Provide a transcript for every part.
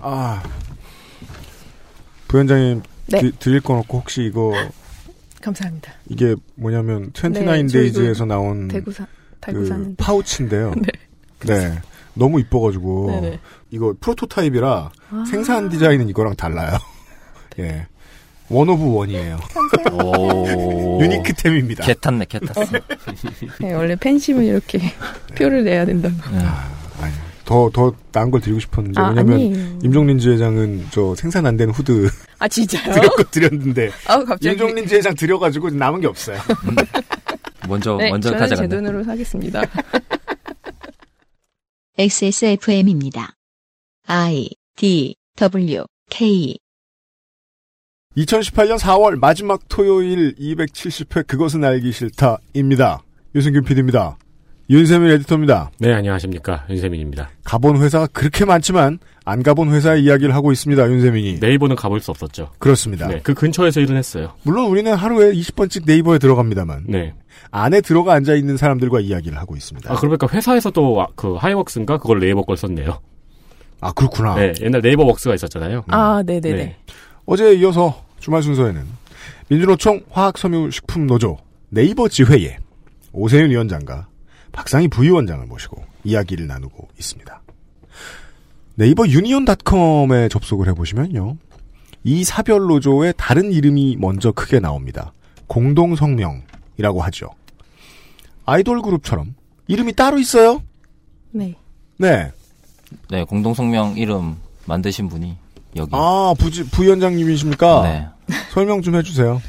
아 부위원장님 네. 드, 드릴 건 없고 혹시 이거 감사합니다. 이게 뭐냐면 네, 29데이즈에서 저희도 나온 대구 사 달고 그 사는데. 파우치인데요. 네. 네. 너무 이뻐가지고 네네. 이거 프로토타입이라 아. 생산 디자인은 이거랑 달라요. 예. one of one이에요. 오. unique템입니다. 개 탔네, 개 탔어. 네, 원래 팬심은 이렇게 표를 내야 된다고. 아니, 더, 더 나은 걸 드리고 싶었는데, 아, 왜냐면, 아니에요. 임종린주 회장은 저 생산 안 된 후드 아 진짜요? 드렸고 드렸는데, 아 갑자기. 임종린주 회장 드려가지고 남은 게 없어요. 먼저, 네, 먼저 저는 제 가져갔네. 돈으로 사겠습니다. XSFM입니다. I D W K 2018년 4월 마지막 토요일 270회 그것은 알기 싫다입니다. 유승균 PD입니다. 윤세민 에디터입니다. 네, 안녕하십니까. 윤세민입니다. 가본 회사가 그렇게 많지만 안 가본 회사의 이야기를 하고 있습니다. 윤세민이. 네이버는 가볼 수 없었죠. 그렇습니다. 네, 그 근처에서 일은 했어요. 물론 우리는 하루에 20번씩 네이버에 들어갑니다만 네. 안에 들어가 앉아 있는 사람들과 이야기를 하고 있습니다. 아, 그러니까 회사에서 또그 하이웍스인가 그걸 네이버 걸 썼네요. 아, 그렇구나. 네, 옛날 네이버 웍스가 있었잖아요. 아 네 네네. 네. 어제에 이어서 주말 순서에는 민주노총 화학섬유식품노조 네이버 지회에 오세윤 위원장과 박상희 부위원장을 모시고 이야기를 나누고 있습니다. 네이버 유니온닷컴에 접속을 해보시면요. 이 사별 노조의 다른 이름이 먼저 크게 나옵니다. 공동성명이라고 하죠. 아이돌 그룹처럼 이름이 따로 있어요? 네. 네. 네, 공동성명 이름 만드신 분이 여기. 아, 부지, 부위원장님이십니까? 네. 설명 좀 해주세요.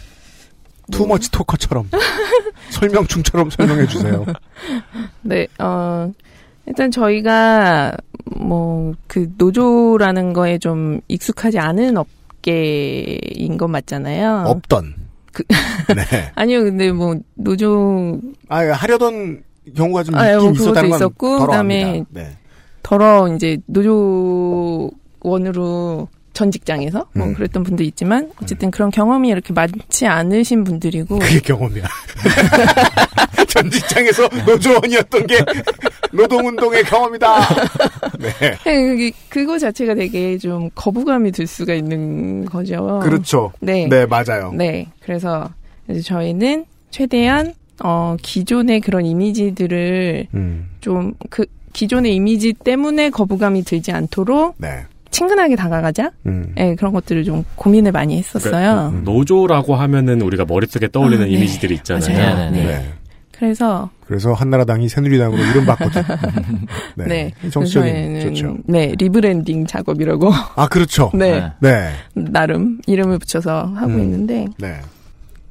투머치 토커처럼. 설명충처럼 설명해 주세요. 네, 어, 일단 저희가 뭐 그 노조라는 거에 좀 익숙하지 않은 업계인 건 맞잖아요. 없던. 그- 네. 아니요, 근데 뭐 노조 아, 하려던 경우가 좀 아, 있긴 뭐 있었다는 있었고. 그다음에 네. 더러 이제 노조원으로 전 직장에서 뭐 음. 그랬던 분도 있지만 어쨌든 그런 경험이 이렇게 많지 않으신 분들이고 그게 경험이야. 전 직장에서 노조원이었던 게 노동운동의 경험이다. 네. 그게 그거 자체가 되게 좀 거부감이 들 수가 있는 거죠. 그렇죠. 네. 네, 맞아요. 네. 그래서 이제 저희는 최대한 어 기존의 그런 이미지들을 음, 좀그 기존의 이미지 때문에 거부감이 들지 않도록 네. 친근하게 다가가자. 음. 네, 그런 것들을 좀 고민을 많이 했었어요. 그 노조라고 하면은 우리가 머릿속에 떠올리는 아, 네. 이미지들이 있잖아요. 맞아요. 네, 네. 네. 그래서 그래서 한나라당이 새누리당으로 이름 바꿨죠. 네. 네. 정치적인 좋죠. 네, rebranding 작업이라고 아, 그렇죠. 네. 네. 나름 이름을 붙여서 하고 음. 있는데 네.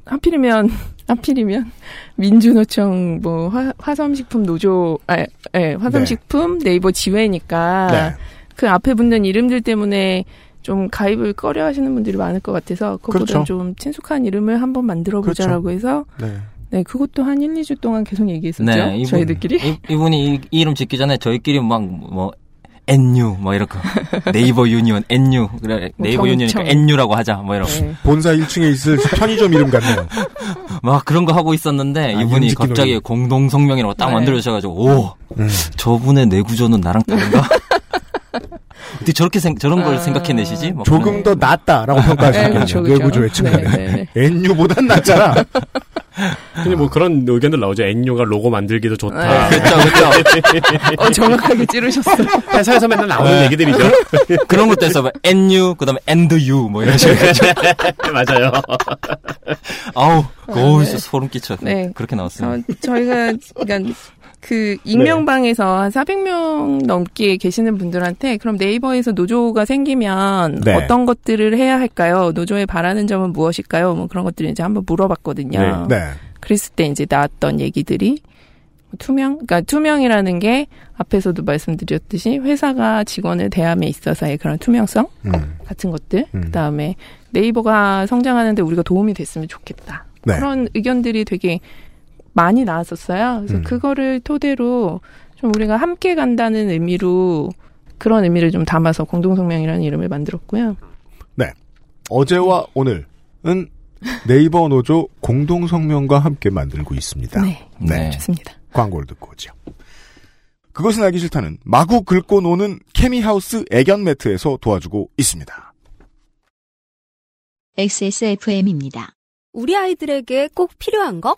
하필이면 하필이면 민주노총 뭐 화, 화섬식품 노조 아, 예, 화섬식품 네. 이버 지회니까 네. 그 앞에 붙는 이름들 때문에 좀 가입을 꺼려 하시는 분들이 많을 것 같아서 그거보다 그렇죠. 좀 친숙한 이름을 한번 만들어 보자라고 해서 네. 네, 그것도 한 1, 2주 동안 계속 얘기했었죠. 네, 이분- 저희들끼리. 이, 분이 이, 이름 짓기 전에 저희끼리 막, 뭐, NU, 뭐, 이렇게. 네이버 유니온, NU. 그래, 뭐 네이버 유니온이니까 정- NU라고 하자, 뭐, 이러고. 네. 본사 1층에 있을 편의점 이름 같네요. 막 그런 거 하고 있었는데, 아, 이분이 갑자기 놀이. 공동 성명이라고 딱 네. 만들어 주셔 가지고, 오, 음. 저분의 뇌구조는 나랑 다른가? 어떻게 저렇게 생, 저런 걸 아. 생각해내시지? 뭐 조금 더 낫다라고 네, 있겠네요. 그렇죠, 그렇죠. 뇌구조의 측면에. 네, 네, NU보단 낫잖아. 근데 뭐 그런 의견들 나오죠. NU가 로고 만들기도 좋다. 네. 그렇죠, 그렇죠. 어, 정확하게 찌르셨어요. 회사에서 맨날 나오는 네. 얘기들이죠. 그런 것도 해서 뭐 NU, 그 다음에 AND U, 뭐 이런 식으로. 맞아요. 아우, 어우, 네. 진짜 소름 끼쳐. 네. 그렇게 나왔어요. 어, 저희가 그러니까 그 익명방에서 한 400명 넘게 계시는 분들한테 그럼 네이버에서 노조가 생기면 네. 어떤 것들을 해야 할까요? 노조에 바라는 점은 무엇일까요? 뭐 그런 것들을 이제 한번 물어봤거든요. 네. 그랬을 때 이제 나왔던 얘기들이 투명, 그러니까 투명이라는 게 앞에서도 말씀드렸듯이 회사가 직원을 대함에 있어서의 그런 투명성 음. 같은 것들, 음. 그 다음에 네이버가 성장하는데 우리가 도움이 됐으면 좋겠다. 네. 그런 의견들이 되게 많이 나왔었어요. 그래서 음. 그거를 토대로 좀 우리가 함께 간다는 의미로 그런 의미를 좀 담아서 공동성명이라는 이름을 만들었고요. 어제와 오늘은 네이버 노조 공동성명과 함께 만들고 있습니다. 네, 네. 네. 좋습니다. 광고를 듣고 오죠. 그것은 알기 싫다는 마구 긁고 노는 케미하우스 애견 매트에서 도와주고 있습니다. XSFM입니다. 우리 아이들에게 꼭 필요한 거?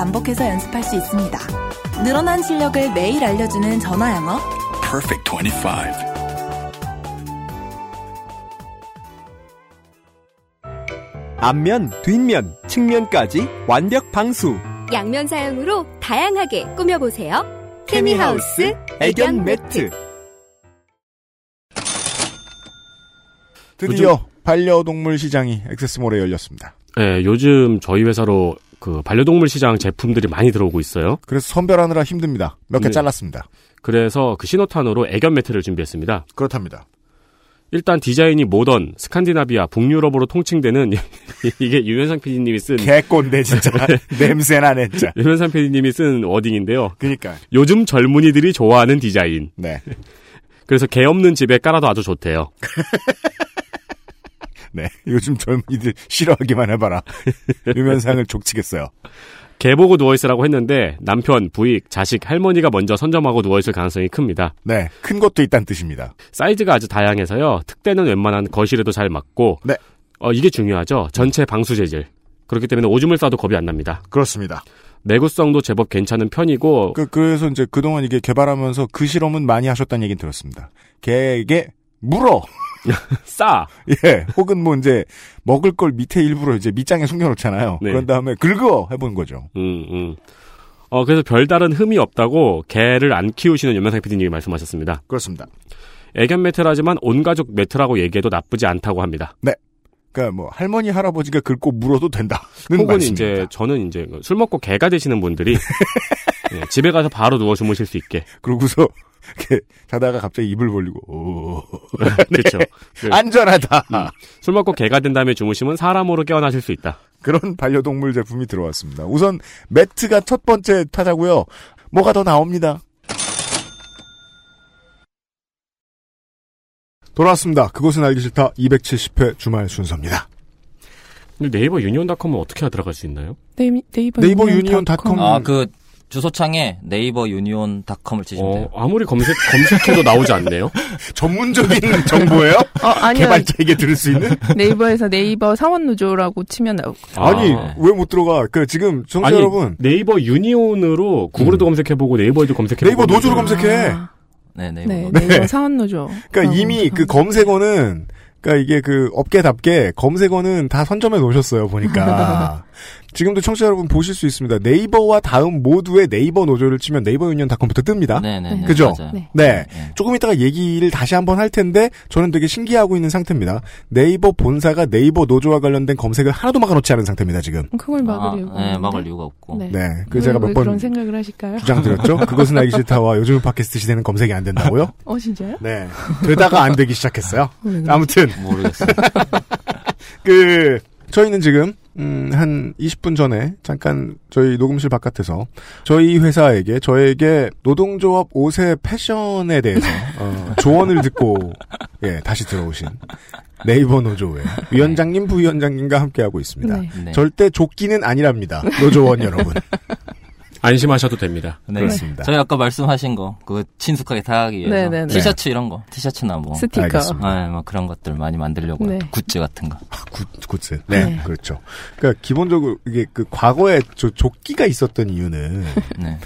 반복해서 연습할 수 있습니다. 늘어난 실력을 매일 알려주는 전화 영어. Perfect 25. 앞면, 뒷면, 측면까지 완벽 방수 양면 사용으로 다양하게 꾸며보세요. 케미하우스 애견 매트 드디어 반려동물 시장이 액세스몰에 열렸습니다. 네, 요즘 저희 회사로 그 반려동물 시장 제품들이 많이 들어오고 있어요. 그래서 선별하느라 힘듭니다. 몇개 네. 잘랐습니다. 그래서 그 신호탄으로 애견 매트를 준비했습니다. 그렇답니다. 일단 디자인이 모던, 스칸디나비아, 북유럽으로 통칭되는 이게 유현상 PD님이 쓴 개꼰대 진짜 냄새나 진짜. 유현상 PD님이 쓴 워딩인데요. 그러니까 요즘 젊은이들이 좋아하는 디자인. 네. 그래서 개 없는 집에 깔아도 아주 좋대요. 네. 요즘 젊은이들 싫어하기만 해봐라. 유면상을 족치겠어요. 개 보고 누워있으라고 했는데 남편, 부익, 자식, 할머니가 먼저 선점하고 누워있을 가능성이 큽니다. 네. 큰 것도 있다는 뜻입니다. 사이즈가 아주 다양해서요. 특대는 웬만한 거실에도 잘 맞고 네. 어, 이게 중요하죠. 전체 방수 재질. 그렇기 때문에 오줌을 싸도 겁이 안 납니다. 그렇습니다. 내구성도 제법 괜찮은 편이고 그, 그래서 이제 그동안 이게 개발하면서 그 실험은 많이 하셨다는 얘기는 들었습니다. 개에게 물어! 싸. 예. 혹은 뭐 이제 먹을 걸 밑에 일부러 이제 밑장에 숨겨놓잖아요. 네. 그런 다음에 긁어! 해본 거죠. 음, 음. 어, 그래서 별다른 흠이 없다고 개를 안 키우시는 연명상 PD님이 말씀하셨습니다. 그렇습니다. 애견 매트라지만 온 가족 매트라고 얘기해도 나쁘지 않다고 합니다. 그러니까 뭐 할머니 할아버지가 긁고 물어도 된다는 혹은 말씀입니다. 이제 저는 이제 술 먹고 개가 되시는 분들이 예, 집에 가서 바로 누워 주무실 수 있게. 그러고서 이렇게 자다가 갑자기 입을 벌리고 오. 그렇죠. 그 안전하다. 술 먹고 개가 된 다음에 주무시면 사람으로 깨어나실 수 있다. 그런 반려동물 제품이 들어왔습니다. 우선 매트가 첫 번째 타자고요. 뭐가 더 나옵니다. 돌아왔습니다. 그것은 알기 싫다 270회 주말 순서입니다. 근데 네이버 유니온닷컴은 어떻게 들어갈 수 있나요? 네이, 네이버, 네이버 유니온 유니온닷컴. 닷컴. 아, 그 주소창에 네이버 유니온닷컴을 치시면 돼요. 어, 아무리 검색 검색해도 나오지 않네요. 전문적인 정보예요? 어, 아니요. 개발자에게 들을 수 있는? 네이버에서 네이버 사원 노조라고 치면 나올 거예요. 아니 아. 왜못 들어가? 그 지금 청취자 아니 여러분 네이버 유니온으로 구글에도 검색해보고 네이버에도 검색해보고 네이버 노조로 검색해. 아, 네, 네이버. 네, 노조. 네이버 사원 노조. 그러니까 이미 그 검색어는 그러니까 이게 그 업계답게 검색어는 다 선점해 놓으셨어요 보니까 지금도 청취자 여러분 보실 수 있습니다. 네이버와 다음 모두의 네이버 노조를 치면 네이버 유니온닷컴부터 뜹니다. 네, 네, 네. 그죠? 네. 네. 네. 조금 이따가 얘기를 다시 한번 할 텐데 저는 되게 신기하고 있는 상태입니다. 네이버 본사가 네이버 노조와 관련된 검색을 하나도 막아놓지 않은 상태입니다 지금. 그걸 막을 아, 네. 막을 이유가 없고. 네. 네, 그 왜, 제가 왜몇번 그런 생각을 하실까요? 주장드렸죠. 그것은 알기 싫다와 요즘 팟캐스트 시대는 검색이 안 된다고요? 어 진짜요? 네, 되다가 안 되기 시작했어요. 아무튼 모르겠어요. 그 저희는 지금 음, 한 20분 전에 잠깐 저희 녹음실 바깥에서 저희 회사에게 저에게 노동조합 옷의 패션에 대해서 어, 조언을 듣고 예 다시 들어오신 네이버 노조의 위원장님 부위원장님과 함께하고 있습니다. 네. 네. 절대 조끼는 아니랍니다. 노조원 여러분. 안심하셔도 됩니다. 네. 그렇습니다. 저희 아까 말씀하신 거, 그거 친숙하게 다가기 위해서. 네, 네, 네. 티셔츠 이런 거, 티셔츠나 뭐. 스티커. 네, 뭐 그런 것들 많이 만들려고. 네. 굿즈 같은 거. 굿, 굿즈. 네, 네. 그렇죠. 그러니까 기본적으로 이게 그 과거에 저 조끼가 있었던 이유는 네.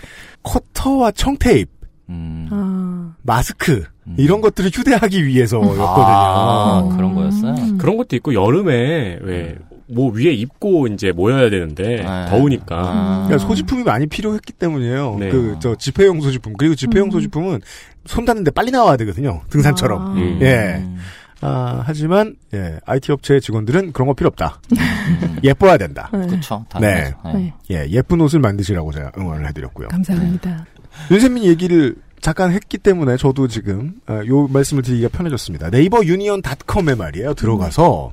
커터와 청테이프, 음. 아, 마스크 음. 이런 것들을 휴대하기 위해서였거든요. 아, 그런 거였어요? 음. 그런 것도 있고 여름에 왜 뭐 위에 입고 이제 모여야 되는데 네. 더우니까 아. 그러니까 소지품이 많이 필요했기 때문이에요. 네. 그저 집회용 소지품 그리고 집회용 음. 소지품은 손 닿는데 빨리 나와야 되거든요. 등산처럼. 아. 음. 예. 음. 아, 하지만 예, IT 업체 직원들은 그런 거 필요 없다. 예뻐야 된다. 네. 그쵸. 네. 당연하죠. 네. 네. 예, 예쁜 옷을 만드시라고 제가 응원을 해드렸고요. 감사합니다. 윤세민 얘기를 잠깐 했기 때문에 저도 지금 어, 요 말씀을 드리기가 편해졌습니다. 네이버 유니언닷컴에 말이에요. 들어가서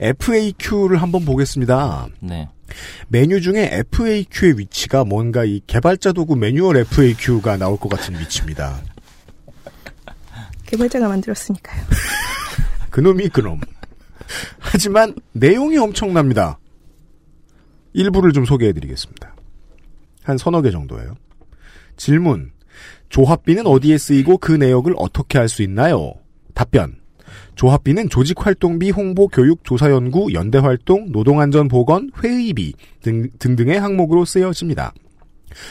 FAQ를 한번 보겠습니다. 네. 메뉴 중에 FAQ의 위치가 뭔가 이 개발자 도구 매뉴얼 FAQ가 나올 것 같은 위치입니다. 개발자가 만들었으니까요. 그놈이 그놈. 하지만 내용이 엄청납니다. 일부를 좀 소개해드리겠습니다. 한 서너 개 정도예요. 질문. 조합비는 어디에 쓰이고 그 내역을 어떻게 할 수 있나요? 답변. 조합비는 조직활동비, 홍보, 교육, 조사연구, 연대활동, 노동안전보건, 회의비 등, 등등의 항목으로 쓰여집니다.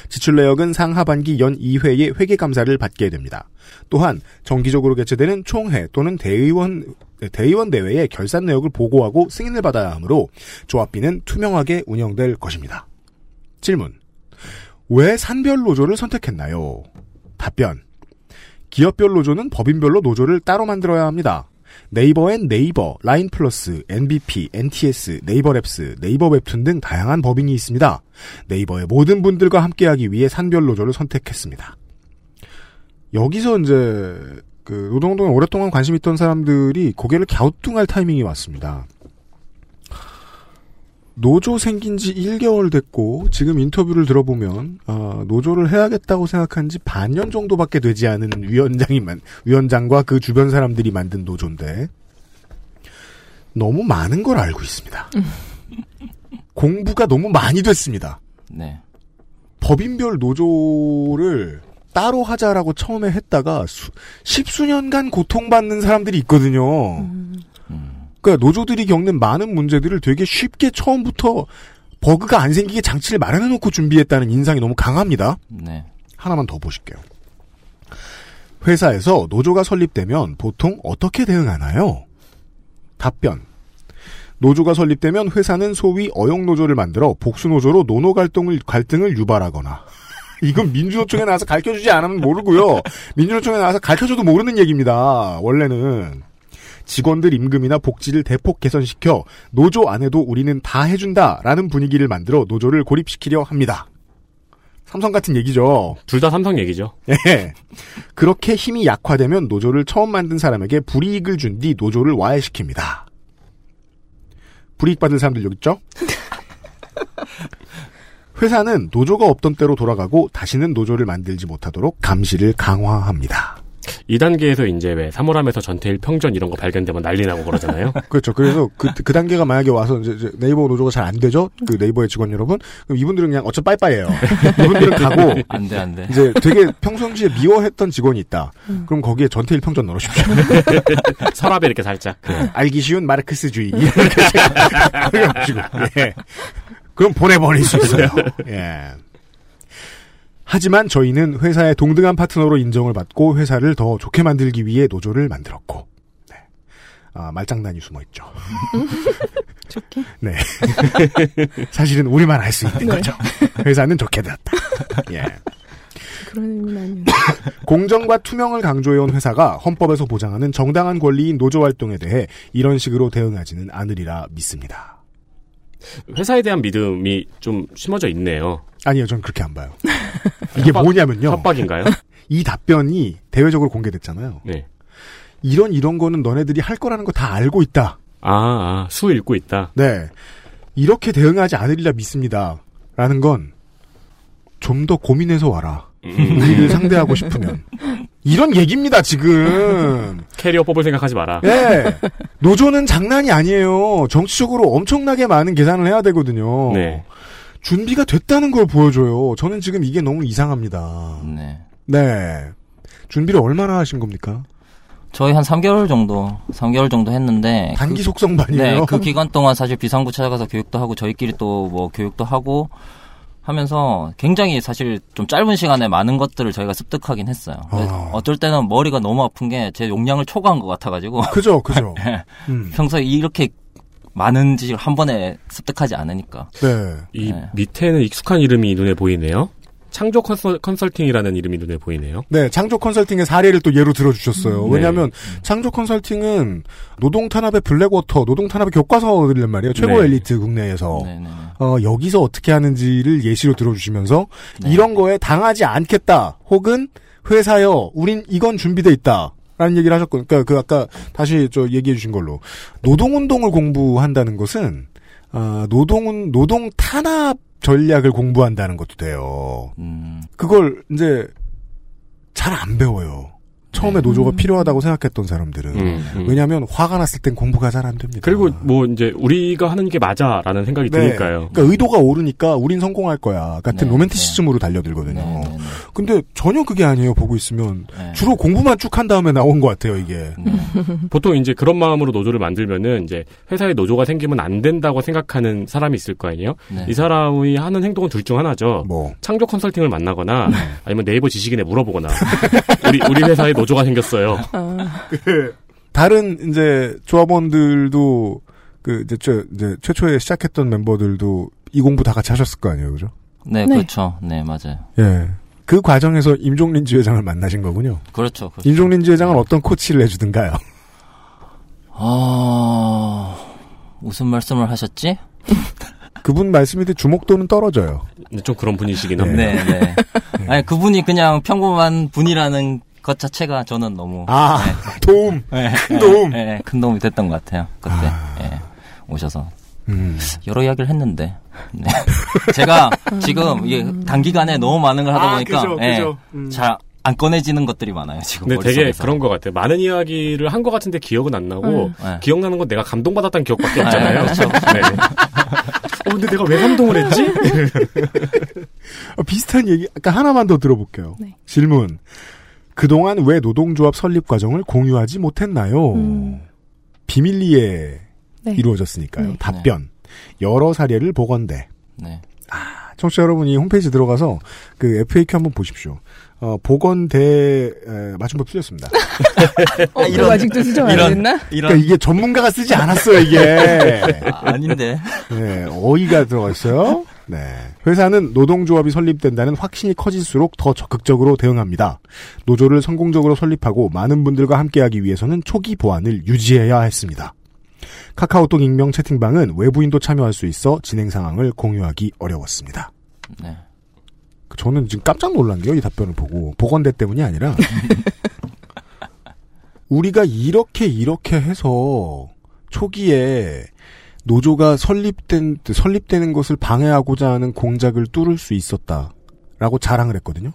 지출 내역은 상하반기 연 2회의 회계감사를 받게 됩니다. 또한 정기적으로 개최되는 총회 또는 대의원 대의원 대회의 결산 내역을 보고하고 승인을 받아야 하므로 조합비는 투명하게 운영될 것입니다. 질문. 왜 산별 노조를 선택했나요? 답변. 기업별 노조는 법인별로 노조를 따로 만들어야 합니다. 네이버엔 네이버, 라인 플러스, NBP, NTS, 네이버 랩스, 네이버 웹툰 등 다양한 법인이 있습니다. 네이버의 모든 분들과 함께하기 위해 산별 노조를 선택했습니다. 여기서 이제 그 노동운동에 오랫동안 관심 있던 사람들이 고개를 갸우뚱할 타이밍이 왔습니다. 노조 생긴 지 1개월 됐고 지금 인터뷰를 들어보면 어, 노조를 해야겠다고 생각한 지 반년 정도밖에 되지 않은 위원장이 만 위원장과 그 주변 사람들이 만든 노조인데 너무 많은 걸 알고 있습니다. 공부가 너무 많이 됐습니다. 네. 법인별 노조를 따로 하자라고 처음에 했다가 수, 십수년간 고통받는 사람들이 있거든요. 음. 그러니까 노조들이 겪는 많은 문제들을 되게 쉽게 처음부터 버그가 안 생기게 장치를 마련해놓고 준비했다는 인상이 너무 강합니다. 네. 하나만 더 보실게요. 회사에서 노조가 설립되면 보통 어떻게 대응하나요? 답변. 노조가 설립되면 회사는 소위 어용노조를 만들어 복수노조로 노노 갈등을, 갈등을 유발하거나 이건 민주노총에 나와서 가르쳐주지 않으면 모르고요. 민주노총에 나와서 가르쳐줘도 모르는 얘기입니다. 원래는. 직원들 임금이나 복지를 대폭 개선시켜 노조 안에도 우리는 다 해준다라는 분위기를 만들어 노조를 고립시키려 합니다. 삼성 같은 얘기죠. 둘 다 삼성 얘기죠. 예. 그렇게 힘이 약화되면 노조를 처음 만든 사람에게 불이익을 준 뒤 노조를 와해시킵니다. 불이익 받을 사람들 여기 있죠? 회사는 노조가 없던 때로 돌아가고 다시는 노조를 만들지 못하도록 감시를 강화합니다. 2단계에서 이제 왜 사물함에서 전태일 평전 이런 거 발견되면 난리 나고 그러잖아요. 그렇죠. 그래서 그, 그 단계가 만약에 와서 이제, 이제 네이버 노조가 잘 안 되죠? 그 네이버의 직원 여러분? 그럼 이분들은 그냥 어차피 빠이빠이예요. 이분들은 가고 안 돼, 안 돼. 이제 되게 평상시에 미워했던 직원이 있다. 그럼 거기에 전태일 평전 넣으십시오. 서랍에 이렇게 살짝. 알기 쉬운 마르크스주의. 이렇게. 예. 그럼 보내버릴 수 있어요. 예. 하지만 저희는 회사의 동등한 파트너로 인정을 받고 회사를 더 좋게 만들기 위해 노조를 만들었고, 네. 아, 말장난이 숨어 있죠. 좋게? 네. 사실은 우리만 알 수 있는 거죠. 회사는 좋게 되었다. 예. 그런 의미는 아니에요. 공정과 투명을 강조해온 회사가 헌법에서 보장하는 정당한 권리인 노조 활동에 대해 이런 식으로 대응하지는 않으리라 믿습니다. 회사에 대한 믿음이 좀 심어져 있네요. 아니요, 전 그렇게 안 봐요. 이게 협박- 뭐냐면요. 협박인가요? 이 답변이 대외적으로 공개됐잖아요. 네. 이런 이런 거는 너네들이 할 거라는 거 다 알고 있다. 아, 아, 수 읽고 있다. 네. 이렇게 대응하지 않으리라 믿습니다. 라는 건 좀 더 고민해서 와라. 음. 우리를 상대하고 싶으면. 이런 얘기입니다, 지금. 캐리어 뽑을 생각하지 마라. 네. 노조는 장난이 아니에요. 정치적으로 엄청나게 많은 계산을 해야 되거든요. 네. 준비가 됐다는 걸 보여줘요. 저는 지금 이게 너무 이상합니다. 네. 네. 준비를 얼마나 하신 겁니까? 저희 한 3개월 정도, 3개월 정도 했는데. 단기 그- 속성반이에요. 네, 그 기간 동안 사실 비상구 찾아가서 교육도 하고 저희끼리 또 뭐 교육도 하고 하면서 굉장히 사실 좀 짧은 시간에 많은 것들을 저희가 습득하긴 했어요. 아. 어쩔 때는 머리가 너무 아픈 게 제 용량을 초과한 것 같아가지고 그죠, 그죠. 네. 음. 평소에 이렇게 많은 지식을 한 번에 습득하지 않으니까. 네. 이 네. 밑에는 익숙한 이름이 눈에 보이네요. 창조 컨설, 컨설팅이라는 이름이 눈에 보이네요. 네, 창조 컨설팅의 사례를 또 예로 들어주셨어요. 음, 왜냐하면 창조 컨설팅은 노동 탄압의 블랙워터, 노동 탄압의 교과서들이란 말이에요. 최고 네. 엘리트 국내에서 네네. 어, 여기서 어떻게 하는지를 예시로 들어주시면서 네. 이런 거에 당하지 않겠다, 혹은 회사여, 우린 이건 준비돼 있다. 라는 얘기를 하셨고, 그러니까 그 아까 다시 저 얘기해 주신 걸로 노동운동을 공부한다는 것은 아, 노동은 노동 탄압 전략을 공부한다는 것도 돼요. 음, 그걸 이제 잘 안 배워요. 처음에 노조가 필요하다고 생각했던 사람들은 음, 음. 왜냐하면 화가 났을 땐 공부가 잘 안 됩니다. 그리고 뭐 이제 우리가 하는 게 맞아라는 생각이 네. 드니까요. 그러니까 의도가 옳으니까 우린 성공할 거야 같은 네, 로맨티시즘으로 달려들거든요. 네, 네, 네. 근데 전혀 그게 아니에요. 보고 있으면 네. 주로 공부만 쭉 한 다음에 나온 것 같아요. 이게. 음, 보통 이제 그런 마음으로 노조를 만들면은 이제 회사에 노조가 생기면 안 된다고 생각하는 사람이 있을 거 아니에요. 네. 이 사람이 하는 행동은 둘 중 하나죠. 뭐 창조 컨설팅을 만나거나 네. 아니면 네이버 지식인에 물어보거나 우리 우리 회사에 노 조가 생겼어요. 다른 이제 조합원들도 그 이제, 최, 이제 최초에 시작했던 멤버들도 이 공부 다 같이 하셨을 거 아니에요, 그죠? 네, 네. 그렇죠. 네, 맞아요. 예. 그 과정에서 임종린 지회장을 만나신 거군요. 그렇죠. 그렇죠. 임종린 지회장은 어떤 코치를 해주든가요? 아, 무슨 말씀을 하셨지? 그분 말씀이 주목도는 떨어져요. 근데 좀 그런 분이시긴 네. 합니다. 네, 네. 아니, 그분이 그냥 평범한 분이라는 것 자체가 저는 너무. 아, 도움. 네, 큰 도움. 네, 네, 큰 도움이 됐던 것 같아요. 그때. 예, 오셔서. 음. 여러 이야기를 했는데. 네. 제가 지금 이게 단기간에 너무 많은 걸 하다 아, 보니까. 그죠, 예, 그죠. 음. 잘안 꺼내지는 것들이 많아요, 지금. 근데 되게. 그런 것 같아요. 많은 이야기를 한 것 같은데 기억은 안 나고 네. 기억나는 건 내가 감동받았다는 기억밖에 없잖아요. 네, 그렇죠. 네. 어, 근데 내가 왜 감동을 했지? 어, 비슷한 얘기, 아까 하나만 더 들어볼게요. 네. 질문. 그동안 왜 노동조합 설립 과정을 공유하지 못했나요? 음. 비밀리에 네. 이루어졌으니까요. 네. 답변. 여러 사례를 보건대. 네. 청취자 여러분이 홈페이지 들어가서 그 FAQ 한번 보십시오. 어, 보건대 에, 맞춤법 틀렸습니다. 어, 이거 아직도 수정 안 이런- 됐나? 이런. 그러니까 이게 전문가가 쓰지 않았어요, 이게. 아, 아닌데. 네, 어이가 들어가 있어요. 네. 회사는 노동조합이 설립된다는 확신이 커질수록 더 적극적으로 대응합니다. 노조를 성공적으로 설립하고 많은 분들과 함께하기 위해서는 초기 보안을 유지해야 했습니다. 카카오톡 익명 채팅방은 외부인도 참여할 수 있어 진행 상황을 공유하기 어려웠습니다. 네. 저는 지금 깜짝 놀란 게요, 이 답변을 보고. 보건대 때문이 아니라. 우리가 이렇게 이렇게 해서 초기에 노조가 설립된, 설립되는 것을 방해하고자 하는 공작을 뚫을 수 있었다. 라고 자랑을 했거든요.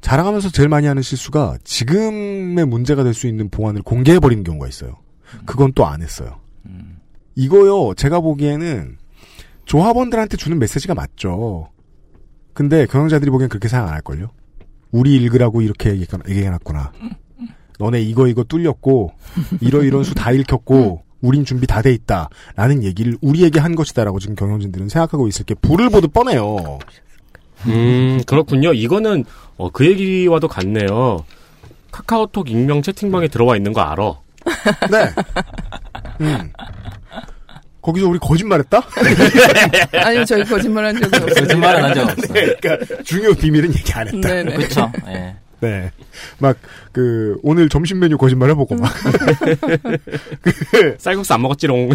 자랑하면서 제일 많이 하는 실수가 지금의 문제가 될 수 있는 보안을 공개해버리는 경우가 있어요. 그건 또 안 했어요. 음, 이거요, 제가 보기에는 조합원들한테 주는 메시지가 맞죠. 근데 경영자들이 보기엔 그렇게 생각 안 할걸요? 우리 읽으라고 이렇게 얘기해놨- 얘기해놨구나. 너네 이거 이거 뚫렸고, 이러이런 수 다 읽혔고, 우린 준비 다 돼 있다. 라는 얘기를 우리에게 한 것이다라고 지금 경영진들은 생각하고 있을 게 불을 보듯 뻔해요. 음, 그렇군요. 이거는 어, 그 얘기와도 같네요. 카카오톡 익명 채팅방에 들어와 있는 거 알아. 네. 음. 거기서 우리 거짓말했다? 아니요, 저희 거짓말한 적이 없어요. 거짓말은 한 적 없어요. 그러니까 중요 비밀은 얘기 안 했다. 네네. 그렇죠. 예. 네. 막, 그, 오늘 점심 메뉴 거짓말 해보고 막. 쌀국수 안 먹었지롱.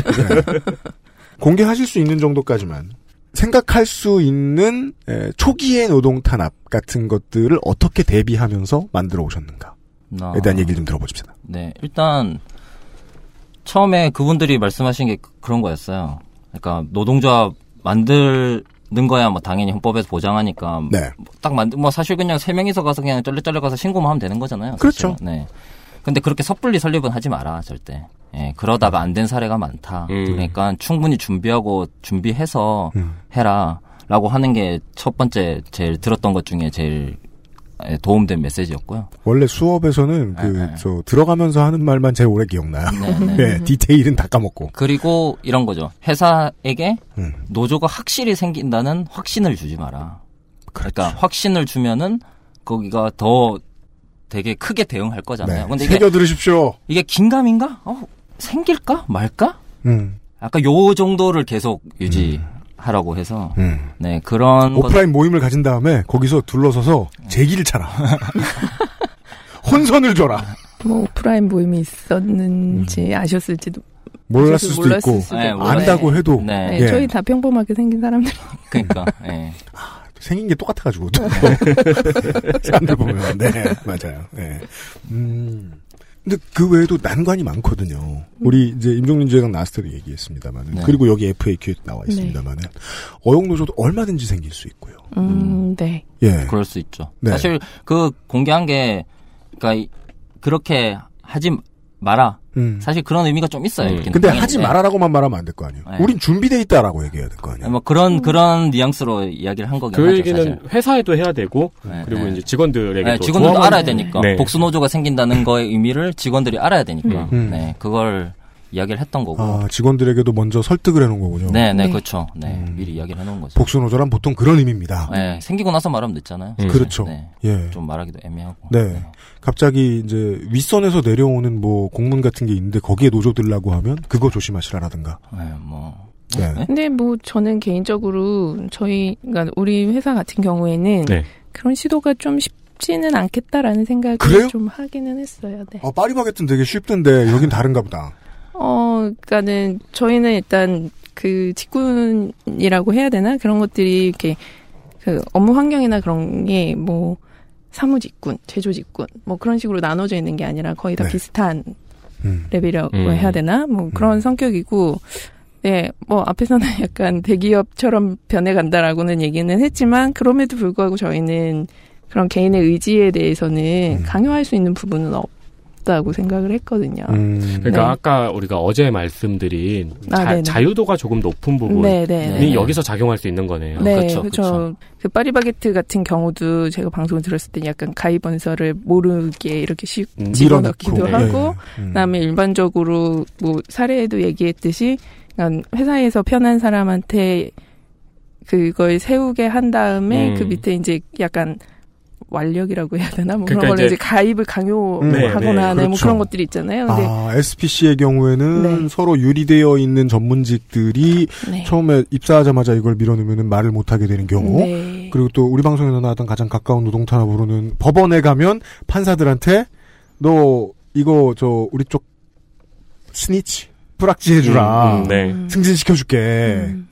공개하실 수 있는 정도까지만. 생각할 수 있는 에, 초기의 노동 탄압 같은 것들을 어떻게 대비하면서 만들어 오셨는가에 나- 대한 얘기를 좀 들어보십시다. 네, 일단 처음에 그분들이 말씀하신 게 그- 그런 거였어요. 그러니까 노동조합 만드는 거야 뭐 당연히 헌법에서 보장하니까 네. 딱 만들 뭐 사실 그냥 세 명이서 가서 그냥 쩔레쩔레 가서 신고만 하면 되는 거잖아요. 그렇죠. 네. 근데 그렇게 섣불리 설립은 하지 마라 절대. 예, 그러다가 안 된 사례가 많다. 음. 그러니까 충분히 준비하고 준비해서 음. 해라라고 하는 게 첫 번째 제일 들었던 것 중에 제일 예, 도움된 메시지였고요. 원래 수업에서는 그, 네, 네. 저, 들어가면서 하는 말만 제일 오래 기억나요. 네, 네. 네, 디테일은 다 까먹고. 그리고 이런 거죠. 회사에게 음. 노조가 확실히 생긴다는 확신을 주지 마라. 그러니까 확신을 주면은 거기가 더 되게 크게 대응할 거잖아요. 네. 근데 이게 들으십시오. 이게 긴가민가? 어, 생길까 말까? 음, 약간 요 정도를 계속 유지 하라고 해서 음. 네 그런 것 오프라인 모임을 가진 다음에 거기서 둘러서서 제기를 차라. 혼선을 줘라. 뭐 오프라인 모임이 있었는지 아셨을지도 몰랐을 수도 몰랐을 있고, 수도 네, 안다고 해도. 네. 네, 예. 저희 다 평범하게 생긴 사람들. 그러니까 예. 생긴 게 똑같아가지고. 사람들 보면. 네, 맞아요. 네. 음. 근데 그 외에도 난관이 많거든요. 우리 이제 임종민 지회장 나왔을 때도 얘기했습니다만, 네. 그리고 여기 FAQ에 나와 있습니다만은 어용 노조도 얼마든지 생길 수 있고요. 음, 네. 예. 그럴 수 있죠. 네. 사실 그 공개한 게 그러니까 이- 그렇게 하지 마라. 음. 사실 그런 의미가 좀 있어요. 음. 근데. 하지 네. 말아라고만 말하면 안 될 거 아니에요. 네. 우린 준비돼 있다라고 얘기해야 될 거 아니에요. 뭐 그런 그런 뉘앙스로 이야기를 한 거긴 그 하죠. 얘기는 사실. 회사에도 해야 되고 네, 그리고 네. 이제 직원들에게 네, 또 직원들도 알아야 되니까 네. 복수 노조가 생긴다는 거의 의미를 직원들이 알아야 되니까 음. 네 그걸 이야기를 했던 거고 아, 직원들에게도 먼저 설득을 해놓은 거군요. 네, 네, 네. 그렇죠. 네, 음. 미리 이야기를 해놓은 거죠. 복수노조란 보통 그런 의미입니다. 네, 생기고 나서 말하면 늦잖아요. 음. 그렇죠. 네, 예. 좀 말하기도 애매하고. 네. 갑자기 이제 윗선에서 내려오는 뭐 공문 같은 게 있는데 거기에 노조 들라고 하면 그거 조심하시라라든가. 네, 뭐. 네. 네? 근데 뭐 저는 개인적으로 저희 그러니까 우리 회사 같은 경우에는 네. 그런 시도가 좀 쉽지는 않겠다라는 생각을 그래요? 좀 하기는 했어요. 네. 어, 파리바게트는 되게 쉽던데 여긴 다른가 보다. 어, 그러니까는 저희는 일단 그 직군이라고 해야 되나 그런 것들이 이렇게 그 업무 환경이나 그런 게 뭐 사무직군, 제조직군 뭐 그런 식으로 나눠져 있는 게 아니라 거의 다 네. 비슷한 음. 레벨이라고 음. 해야 되나 뭐 그런 음. 성격이고 네, 뭐 앞에서는 약간 대기업처럼 변해간다라고는 얘기는 했지만 그럼에도 불구하고 저희는 그런 개인의 의지에 대해서는 음. 강요할 수 있는 부분은 없 다고 생각을 했거든요. 음. 그러니까 네. 아까 우리가 어제 말씀드린 아, 자, 네네. 자유도가 조금 높은 부분이 네, 네, 네. 여기서 작용할 수 있는 거네요. 네, 그렇죠. 그 파리바게트 같은 경우도 제가 방송을 들었을 때 약간 가입원서를 모르게 이렇게 씩 음, 집어넣기도. 하고, 예. 음. 그다음에 일반적으로 뭐 사례에도 얘기했듯이 그러니까 회사에서 편한 사람한테 그걸 세우게 한 다음에 음. 그 밑에 이제 약간 완력이라고 해야 되나 뭐 그러니까 그런 걸로 이제- 가입을 강요하거나 네, 네, 네, 뭐 그렇죠. 그런 것들이 있잖아요. 근데 아, SPC의 경우에는 네. 서로 유리되어 있는 전문직들이 네. 처음에 입사하자마자 이걸 밀어넣으면 말을 못하게 되는 경우. 네. 그리고 또 우리 방송에서 나왔던 가장 가까운 노동 탄압으로는 법원에 가면 판사들한테 너 이거 저 우리 쪽 스니치 뿌락지 해주라 음, 음, 네. 음. 승진시켜줄게 음.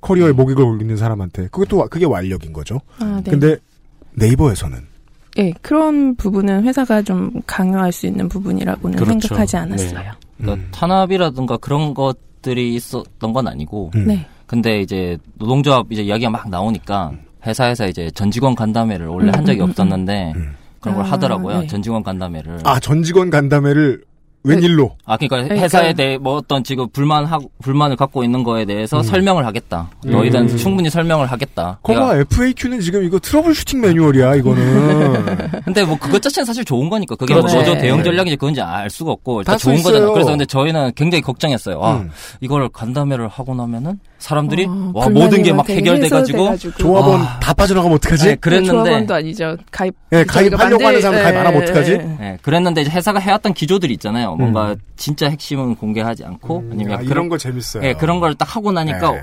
커리어에 목익을 올리는 사람한테 그것도 그게 완력인 거죠. 아, 네. 근데 네이버에서는 예, 그런 부분은 회사가 좀 강요할 수 있는 부분이라고는 그렇죠. 생각하지 않았어요. 그러니까 음. 탄압이라든가 그런 것들이 있었던 건 아니고 음. 네. 근데 이제 노동조합 이제 이야기가 막 나오니까 회사에서 이제 전 직원 간담회를 원래 음, 한 적이 음, 음, 없었는데 음. 그런 걸 아, 하더라고요. 네. 전 직원 간담회를. 아 전 직원 간담회를 웬일로 아, 그러니까 그러니까- 회사에 대해 뭐 어떤 지금 불만 하 불만을 갖고 있는 거에 대해서 음. 설명을 하겠다. 음. 너희들은 충분히 설명을 하겠다. 거봐 FAQ는 지금 이거 troubleshooting 매뉴얼이야 이거는 근데 뭐 그것 자체는 사실 좋은 거니까 그게 뭐 그렇죠. 노조 네. 대응 전략인지 그건지 알 수가 없고 일단 좋은 거잖아요. 있어요. 그래서 근데 저희는 굉장히 걱정했어요. 와 음. 이걸 간담회를 하고 나면은 사람들이 어, 와 모든 게 막 해결돼가지고. 조합원 아. 다 빠져나가면 어떡하지? 네, 그랬는데 조합원도 아니죠. 가입. 예, 가입하려고 저희가 하는 사람 만들- 가입 안 하면 어떡하지? 예, 예. 예, 그랬는데 이제 회사가 해왔던 기조들이 있잖아요. 뭔가 음. 진짜 핵심은 공개하지 않고 아니면 아, 이런 그런 거 재밌어요. 예, 그런 걸 딱 하고 나니까 네.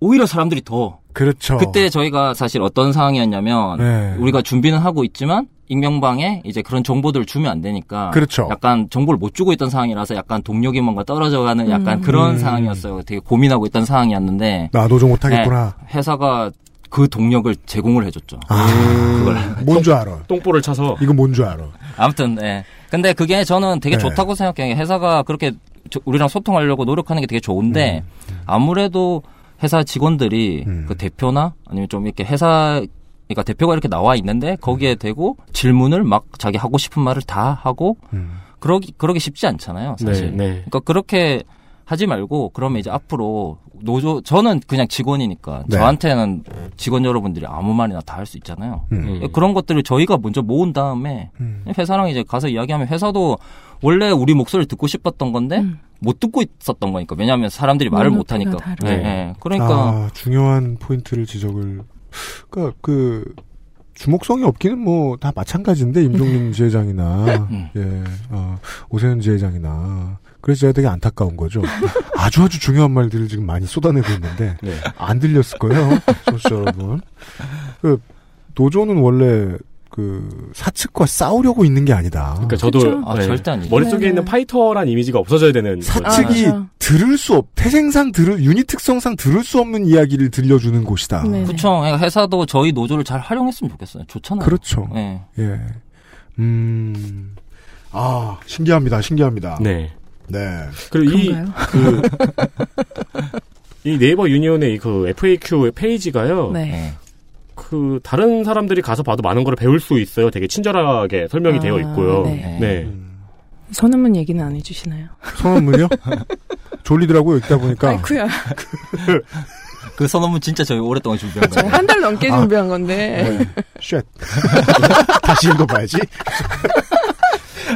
오히려 사람들이 더 그렇죠. 그때 저희가 사실 어떤 상황이었냐면 네. 우리가 준비는 하고 있지만 익명방에 이제 그런 정보들을 주면 안 되니까 그렇죠. 약간 정보를 못 주고 있던 상황이라서 약간 동력이 뭔가 떨어져가는 약간 음. 그런 음. 상황이었어요. 되게 고민하고 있던 상황이었는데 나 노조 못하겠구나. 회사가 그 동력을 제공을 해줬죠. 아, 뭔줄 알아. 똥볼을 차서 이거 뭔 줄 알아. 아무튼 네. 근데 그게 저는 되게 네. 좋다고 생각해요. 회사가 그렇게 저- 우리랑 소통하려고 노력하는 게 되게 좋은데 아무래도 회사 직원들이 음. 그 대표나 아니면 좀 이렇게 회사 그러니까 대표가 이렇게 나와 있는데 거기에 대고 질문을 막 자기 하고 싶은 말을 다 하고 음. 그러기 그러기 쉽지 않잖아요, 사실. 네, 네. 그러니까 그렇게 하지 말고 그러면 이제 앞으로 노조 저는 그냥 직원이니까 네. 저한테는 직원 여러분들이 아무 말이나 다 할 수 있잖아요. 음. 음. 그런 것들을 저희가 먼저 모은 다음에 음. 회사랑 이제 가서 이야기하면 회사도 원래 우리 목소리를 듣고 싶었던 건데 음. 못 듣고 있었던 거니까 왜냐하면 사람들이 말을 못 하니까. 네, 네. 그러니까 아, 중요한 포인트를 지적을. 그러니까 그 주목성이 없기는 뭐 다 마찬가지인데 임종민 지회장이나 음. 예, 어, 오세훈 지회장이나 그래서 제가 되게 안타까운 거죠. 아주 아주 중요한 말들을 지금 많이 쏟아내고 있는데 네. 안 들렸을 거예요, 청취자 여러분. 그 노조는 원래 그 사측과 싸우려고 있는 게 아니다. 그러니까 저도 그쵸? 아, 절대 아니죠. 머릿속에 네네. 있는 파이터란 이미지가 없어져야 되는 사측이 아. 들을 수 없, 태생상 들을, 유닛 특성상 들을 수 없는 이야기를 들려주는 곳이다. 네. 그쵸. 그러니까 회사도 저희 노조를 잘 활용했으면 좋겠어요. 좋잖아요. 그렇죠. 예. 예. 음. 아, 신기합니다. 신기합니다. 네. 네. 그리고 이, 그런가요? 그, 이 네이버 유니온의 그 FAQ 페이지가요. 네. 예. 그, 다른 사람들이 가서 봐도 많은 걸 배울 수 있어요. 되게 친절하게 설명이 아, 되어 있고요. 네. 네. 선언문 얘기는 안 해주시나요? 선언문이요? 졸리더라고요, 읽다 보니까. 아이쿠야. 그 선언문 진짜 저희 오랫동안 준비한 거예요. 한 달 넘게 아. 준비한 건데. 네. shit. 다시 읽어봐야지.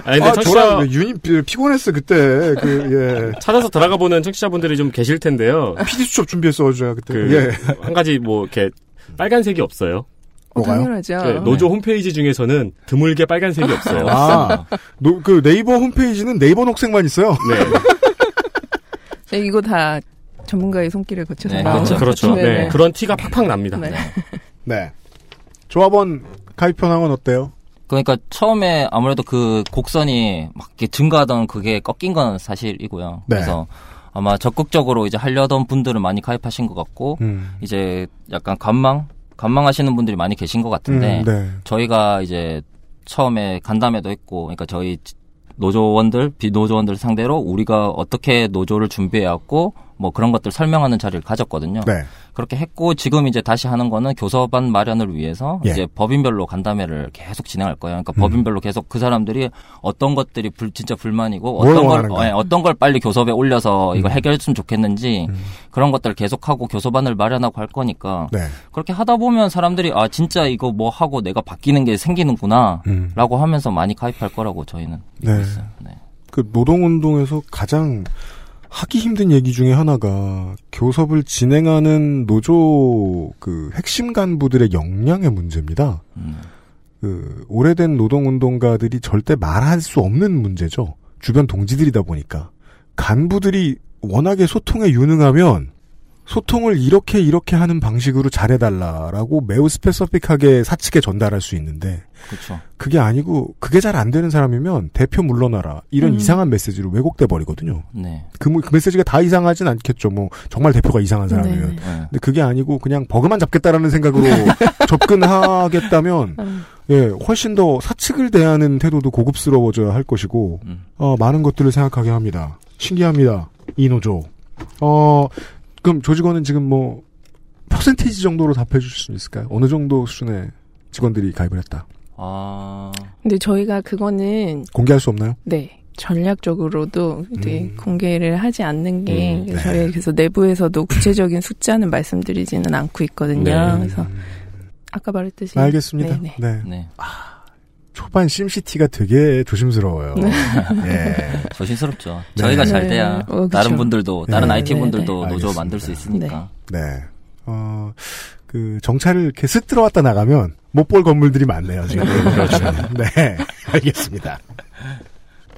아니, 근데 아, 청취자, 유닛 피- 피곤했어, 그때. 그, 예. 찾아서 들어가 보는 청취자분들이 좀 계실 텐데요. PD 수첩 준비했어가지고, 그때. 그, 예. 한 가지 뭐, 이렇게, 빨간색이 없어요. 뭐가요? 당연하죠. 네, 노조 홈페이지 중에서는 드물게 빨간색이 없어요. 아, 노, 그 네이버 홈페이지는 네이버 녹색만 있어요. 네. 네, 이거 다 전문가의 손길을 거쳐서 네, 나온 그렇죠. 그렇죠. 네, 네. 네. 그런 티가 팍팍 납니다. 네. 네. 조합원 가입 현황은 어때요? 그러니까 처음에 아무래도 그 곡선이 막 이렇게 증가하던 그게 꺾인 건 사실이고요. 네. 그래서 아마 적극적으로 이제 하려던 분들은 많이 가입하신 것 같고 음. 이제 약간 관망 관망하시는 분들이 많이 계신 것 같은데 음, 네. 저희가 이제 처음에 간담회도 했고 그러니까 저희 노조원들 비노조원들 상대로 우리가 어떻게 노조를 준비해왔고 뭐 그런 것들 설명하는 자리를 가졌거든요. 네. 그렇게 했고 지금 이제 다시 하는 거는 교섭안 마련을 위해서 예. 이제 법인별로 간담회를 계속 진행할 거예요. 그러니까 음. 법인별로 계속 그 사람들이 어떤 것들이 불, 진짜 불만이고 뭘 어떤 걸. 예, 어떤 걸 빨리 교섭에 올려서 이걸 음. 해결했으면 좋겠는지 음. 그런 것들을 계속하고 교섭안을 마련하고 할 거니까 네. 그렇게 하다 보면 사람들이 아 진짜 이거 뭐 하고 내가 바뀌는 게 생기는구나라고 음. 하면서 많이 가입할 거라고 저희는 믿고 네. 있어요. 네. 그 노동운동에서 가장 하기 힘든 얘기 중에 하나가 교섭을 진행하는 노조 그 핵심 간부들의 역량의 문제입니다. 음. 그 오래된 노동운동가들이 절대 말할 수 없는 문제죠. 주변 동지들이다 보니까 간부들이 워낙에 소통에 유능하면 소통을 이렇게 이렇게 하는 방식으로 잘해달라라고 매우 스페서픽하게 사측에 전달할 수 있는데 그렇죠. 그게 아니고 그게 잘 안 되는 사람이면 대표 물러나라 이런 음. 이상한 메시지로 왜곡돼 버리거든요. 네. 그, 뭐- 그 메시지가 다 이상하진 않겠죠. 뭐 정말 대표가 이상한 사람이면. 네. 네. 근데 그게 아니고 그냥 버그만 잡겠다라는 생각으로 접근하겠다면 음. 예 훨씬 더 사측을 대하는 태도도 고급스러워져야 할 것이고 음. 어, 많은 것들을 생각하게 합니다. 신기합니다. 이 노조. 어 그럼 조직원은 지금 뭐 퍼센테이지 정도로 답해 주실 수 있을까요? 어느 정도 수준의 직원들이 가입을 했다. 아 근데 저희가 그거는 공개할 수 없나요? 네 전략적으로도 되게 음. 공개를 하지 않는 게 음, 네. 저희 그래서 내부에서도 구체적인 숫자는 말씀드리지는 않고 있거든요. 네. 그래서 음, 아까 말했듯이 알겠습니다. 네, 네. 네. 초반 심시티가 되게 조심스러워요. 네. 예. 조심스럽죠. 네. 저희가 잘 네. 돼야 어. 다른 분들도 다른 네. IT 분들도 네, 네. 노조 알겠습니다. 만들 수 있으니까. 네. 어, 그, 정찰을 이렇게 쓱 들어왔다 나가면 못 볼 건물들이 많네요, 지금. 그렇죠. 네. 알겠습니다.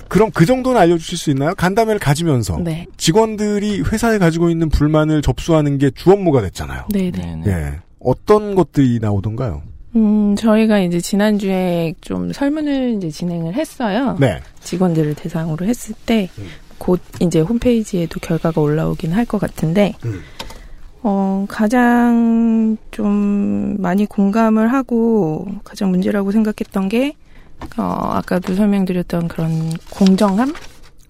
그럼 그 정도는 알려주실 수 있나요? 간담회를 가지면서. 네, 직원들이 회사에 가지고 있는 불만을 접수하는 게 주 업무가 됐잖아요. 네, 네. 네. 예. 어떤 것들이 나오던가요? 음, 저희가 이제 지난주에 좀 설문을 이제 진행을 했어요. 네. 직원들을 대상으로 했을 때, 음. 곧 이제 홈페이지에도 결과가 올라오긴 할 것 같은데, 음. 어, 가장 좀 많이 공감을 하고 가장 문제라고 생각했던 게, 어, 아까도 설명드렸던 그런 공정함?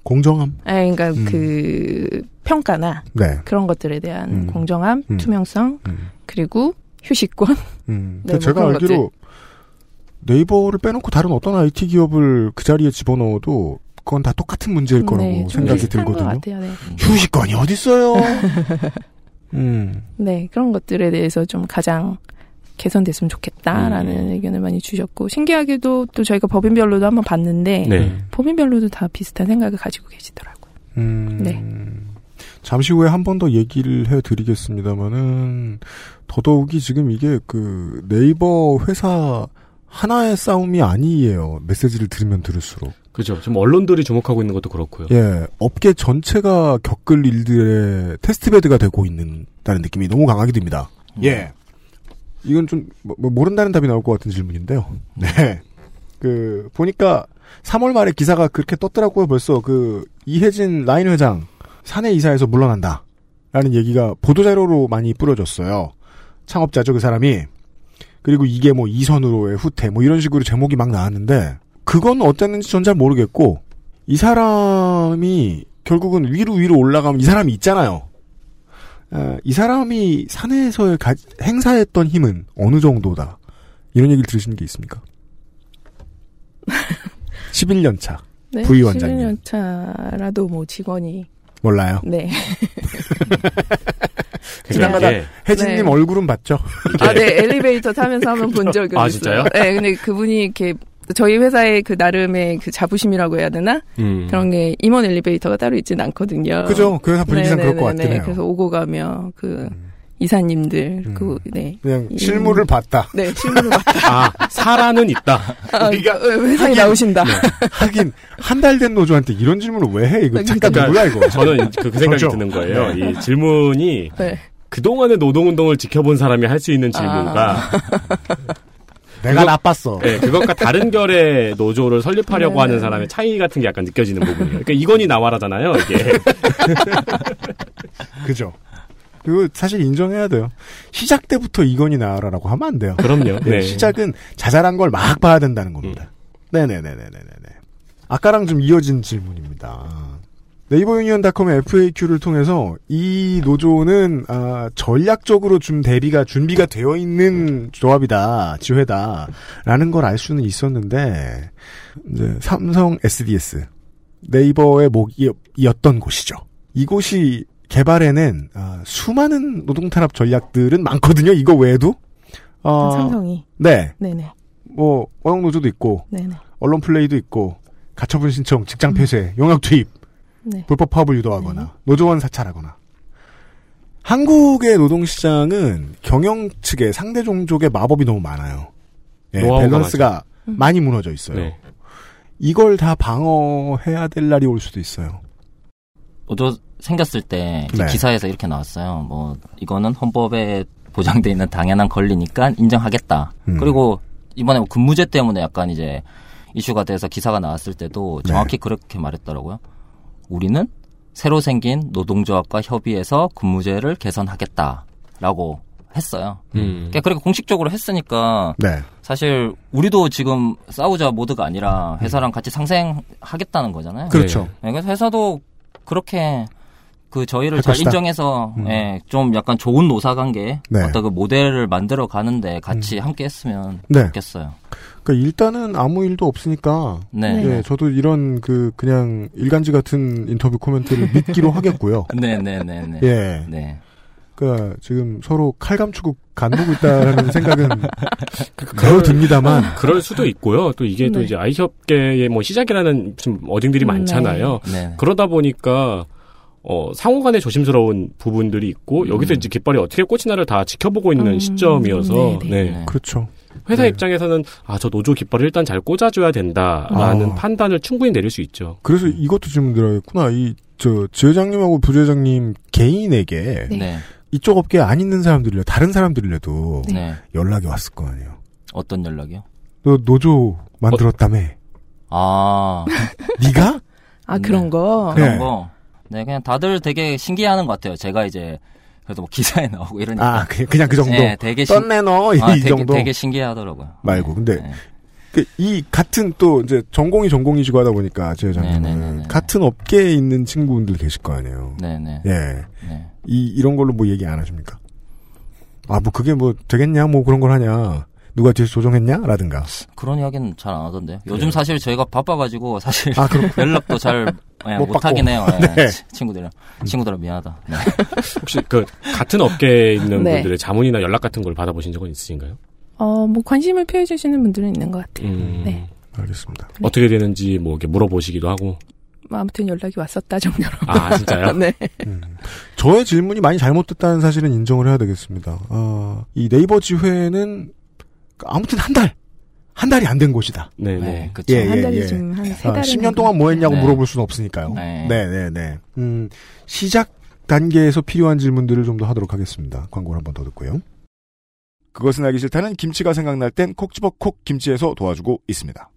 공정함. 아, 그러니까 음. 그 평가나 네. 그런 것들에 대한 음. 공정함, 음. 투명성, 음. 그리고 휴식권. 음. 네, 뭐 제가 알기로 네이버를 빼놓고 다른 어떤 IT 기업을 그 자리에 집어넣어도 그건 다 똑같은 문제일 거라고 네, 좀 생각이 들거든요. 네. 휴식권이 어딨어요? 음. 네, 그런 것들에 대해서 좀 가장 개선됐으면 좋겠다라는 음. 의견을 많이 주셨고 신기하게도 또 저희가 법인별로도 한번 봤는데 네. 법인별로도 다 비슷한 생각을 가지고 계시더라고요. 음. 네. 잠시 후에 한 번 더 얘기를 해드리겠습니다만은 더더욱이 지금 이게 그 네이버 회사 하나의 싸움이 아니에요. 메시지를 들으면 들을수록. 그죠. 지금 언론들이 주목하고 있는 것도 그렇고요. 예, 업계 전체가 겪을 일들의 테스트베드가 되고 있는 다는 느낌이 너무 강하게 듭니다. 예. 이건 좀 뭐, 뭐 모른다는 답이 나올 것 같은 질문인데요. 네. 그 보니까 3월 말에 기사가 그렇게 떴더라고요. 벌써 그 이혜진 라인 회장 사내 이사에서 물러난다. 라는 얘기가 보도자료로 많이 뿌려졌어요. 창업자죠, 그 사람이. 그리고 이게 뭐 이선으로의 후퇴, 뭐 이런 식으로 제목이 막 나왔는데, 그건 어땠는지 전 잘 모르겠고, 이 사람이 결국은 위로 위로 올라가면 이 사람이 있잖아요. 아, 이 사람이 사내에서 가- 행사했던 힘은 어느 정도다. 이런 얘기를 들으신 게 있습니까? 11년 차. 네, 부위 원장님. 11년 차라도 뭐 직원이 몰라요. 네. 지나가다 이게- 혜진님 네. 얼굴은 봤죠? 아, 네. 엘리베이터 타면서 한번 본 적이 아, 있어요. 진짜요? 네, 근데 그분이 이렇게 저희 회사의 그 나름의 그 자부심이라고 해야 되나? 음. 그런 게 임원 엘리베이터가 따로 있진 않거든요. 그죠? 그 회사 분위기상 그럴 것 네네네네. 같긴 해요. 그래서 오고 가면 그 이사님들 음. 그 네. 그냥 이- 실물을 봤다. 네, 실물을 봤다. 아, 사라는 있다. 아, 우리가 어, 회사에 하긴- 나오신다. 하긴 한 달 된 노조한테 이런 질문을 왜 해? 이거 잠깐 그러니까 누구야 이거? 저는 그, 그 생각이 그렇죠. 드는 거예요. 이 질문이 네. 그동안의 노동운동을 지켜본 사람이 할 수 있는 질문과 내가 나빴어. 네, 그것과 다른 결의 노조를 설립하려고 네. 하는 사람의 차이 같은 게 약간 느껴지는 부분이에요. 그러니까 이건이 나와라잖아요, 이게. 그죠? 그리고 사실 인정해야 돼요. 시작 때부터 이건이 나와라라고 하면 안 돼요. 그럼요. 네, 네. 시작은 자잘한 걸 막 봐야 된다는 겁니다. 네네네네네네. 아까랑 좀 이어진 질문입니다. 네이버 유니언닷컴의 FAQ를 통해서 이 노조는 아, 전략적으로 좀 대비가 준비가 되어 있는 조합이다, 지회다라는 걸 알 수는 있었는데 이제 삼성 SDS 네이버의 목이었던 곳이죠. 이곳이 개발에는 아, 수많은 노동 탄압 전략들은 많거든요. 이거 외에도 어, 삼성이. 네, 네네. 뭐 유령 노조도 있고 네네. 언론 플레이도 있고 가처분 신청, 직장 폐쇄, 용역 투입, 네. 불법 파업을 유도하거나 노조원 사찰하거나 한국의 노동시장은 경영 측의 상대 종족의 마법이 너무 많아요. 예, 노하우가 밸런스가 많이 무너져 있어요. 네. 이걸 다 방어해야 될 날이 올 수도 있어요. 노조 생겼을 때 네. 기사에서 이렇게 나왔어요. 뭐 이거는 헌법에 보장돼 있는 당연한 권리니까 인정하겠다. 음. 그리고 이번에 뭐 근무제 때문에 약간 이제 이슈가 돼서 기사가 나왔을 때도 정확히 네. 그렇게 말했더라고요. 우리는 새로 생긴 노동조합과 협의해서 근무제를 개선하겠다라고 했어요. 음. 그러니까 그렇게 공식적으로 했으니까 네. 사실 우리도 지금 싸우자 모드가 아니라 회사랑 같이 상생하겠다는 거잖아요. 그렇죠. 네, 그래서 회사도 그렇게 그 저희를 할잘 것이다. 인정해서 음. 예, 좀 약간 좋은 노사관계 네. 어떤 그 모델을 만들어 가는데 같이 함께 했으면 네. 좋겠어요. 그러니까 일단은 아무 일도 없으니까 네. 예, 저도 이런 그 그냥 일간지 같은 인터뷰 코멘트를 믿기로 하겠고요. 네, 네, 네, 네. 예. 네. 그러니까 지금 서로 칼 감추고 간보고 있다라는 생각은 그대로 듭니다만 그럴 수도 있고요. 또 이게 또 네. 이제 아이협계의 뭐 시작이라는 좀 어딩들이 음, 많잖아요. 네. 그러다 보니까 어, 상호 간에 조심스러운 부분들이 있고 여기서 이제 깃발이 어떻게 꽂히나를 다 지켜보고 있는 음, 시점이어서 네, 네. 네. 네. 그렇죠. 회사 네. 입장에서는 아 저 노조 깃발을 일단 잘 꽂아줘야 된다라는 아. 판단을 충분히 내릴 수 있죠. 그래서 이것도 질문 드려야겠구나. 이 저 지회장님하고 부회장님 개인에게 네. 네. 이쪽 업계에 안 있는 사람들이라 다른 사람들이라도 네. 연락이 왔을 거 아니에요. 어떤 연락이요? 너 노조 만들었다며? 아, 네가? 아, 그런 거? 네. 그런 거. 네, 그냥 다들 되게 신기해하는 것 같아요. 제가 이제 그래도 뭐 기사에 나오고 이러니까. 아 그- 그냥 그 정도. 네, 되게 신, 떴네 너 이 아, 되게, 정도 되게 신기하더라고요. 말고 근데 네. 그, 이 같은 또 이제 전공이 전공이시고 하다 보니까 지회장님은 네네네네. 같은 업계에 있는 친구분들 계실 거 아니에요. 네, 네. 예. 네. 이 이런 걸로 뭐 얘기 안 하십니까? 아 뭐 그게 뭐 되겠냐 뭐 그런 걸 하냐 누가 뒤에서 조정했냐라든가 그런 이야기는 잘 안 하던데요. 요즘 사실 저희가 바빠가지고 사실 아 연락도 잘 예, 못 못하긴. 해요. 예, 네. 치- 친구들이랑. 친구들아 미안하다. 네. 혹시 그 같은 업계에 있는 네. 분들의 자문이나 연락 같은 걸 받아보신 적은 있으신가요? 어, 뭐 관심을 표해주시는 분들은 있는 것 같아요. 음, 네. 알겠습니다. 어떻게 되는지 뭐 이렇게 물어보시기도 하고. 뭐 아무튼 연락이 왔었다 정도로. 아 진짜요? 네. 음. 저의 질문이 많이 잘못됐다는 사실은 인정을 해야 되겠습니다. 아, 이 네이버 지회는 아무튼 한 달, 한 달이 안 된 곳이다. 네네. 네, 그쵸. 예, 한 달이 예. 좀한세 아, 달은. 10년 동안 뭐 했냐고 네. 물어볼 수는 없으니까요. 네. 네, 네, 네. 음, 시작 단계에서 필요한 질문들을 좀 더 하도록 하겠습니다. 광고를 한 번 더 듣고요. 그것은 알기 싫다는 김치가 생각날 땐 콕 집어 콕 김치에서 도와주고 있습니다.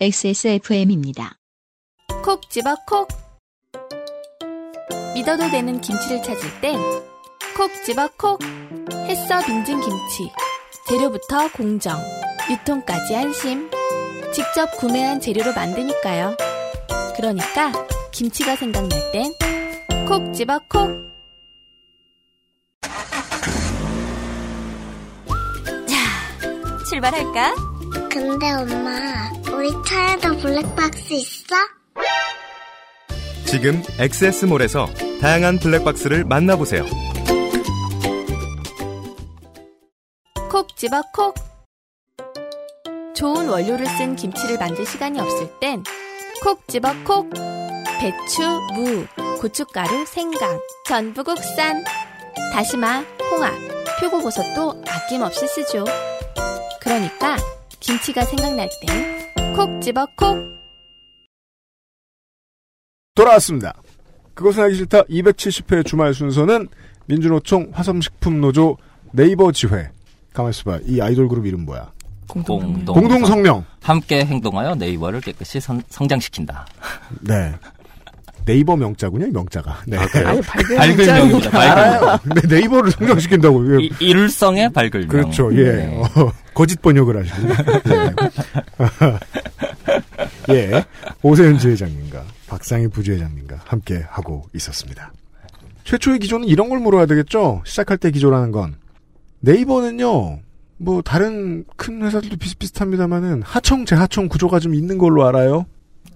XSFM입니다. 콕 집어 콕. 믿어도 되는 김치를 찾을 땐 콕 집어 콕. 햇서 빙진 김치. 재료부터 공정, 유통까지 안심. 직접 구매한 재료로 만드니까요. 그러니까 김치가 생각날 땐 콕 집어 콕. 자, 출발할까? 근데 엄마, 우리 차에도 블랙박스 있어? 지금 엑세스몰에서 다양한 블랙박스를 만나보세요. 집어 콕. 좋은 원료를 쓴 김치를 만들 시간이 없을 땐 콕 집어 콕. 배추, 무, 고춧가루, 생강, 전부 국산. 다시마, 홍합, 표고버섯도 아낌없이 쓰죠. 그러니까 김치가 생각날 땐 콕 집어 콕. 돌아왔습니다. 그것은 알기 싫다 270회 주말 순서는 민주노총 화성식품노조 네이버 지회. 가만 있어 봐. 이 아이돌 그룹 이름 뭐야? 공동 공동성명. 함께 행동하여 네이버를 깨끗이 성, 성장시킨다. 네. 네이버 명자군요, 이 명자가. 네. 아예 밝은 밝을명입니다. 밝을명. 알아요. 네, 네이버를 성장시킨다고. 이- 일성의 밝을명. 그렇죠, 예. 네. 어, 거짓 번역을 하시고. 네. 예. 오세훈 지회장님과 박상희 부지회장님과 함께 하고 있었습니다. 최초의 기조는 이런 걸 물어야 되겠죠? 시작할 때 기조라는 건. 네이버는요, 뭐, 다른 큰 회사들도 비슷비슷합니다만은, 하청, 재하청 구조가 좀 있는 걸로 알아요?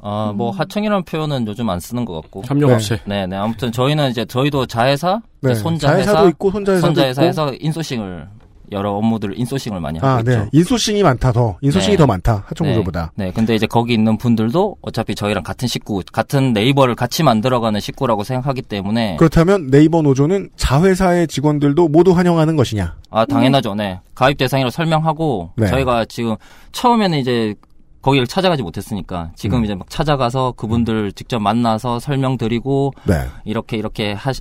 아, 뭐 하청이라는 표현은 요즘 안 쓰는 것 같고. 협력업체. 네, 네. 아무튼 저희는 이제 저희도 자회사, 네. 손자회사, 자회사도 있고, 손자회사도 손자회사에서 인소싱을 여러 업무들을 인소싱을 많이 하고 아, 있죠. 네. 인소싱이 많다, 더. 인소싱이 네. 더 많다. 하청 네. 구조보다. 네, 근데 이제 거기 있는 분들도 어차피 저희랑 같은 식구, 같은 네이버를 같이 만들어가는 식구라고 생각하기 때문에 그렇다면 네이버 노조는 자회사의 직원들도 모두 환영하는 것이냐? 아 당연하죠. 네, 가입 대상이라고 설명하고 네. 저희가 지금 처음에는 이제 거기를 찾아가지 못했으니까 지금 음. 이제 막 찾아가서 그분들 직접 만나서 설명드리고 네. 이렇게 이렇게 하시,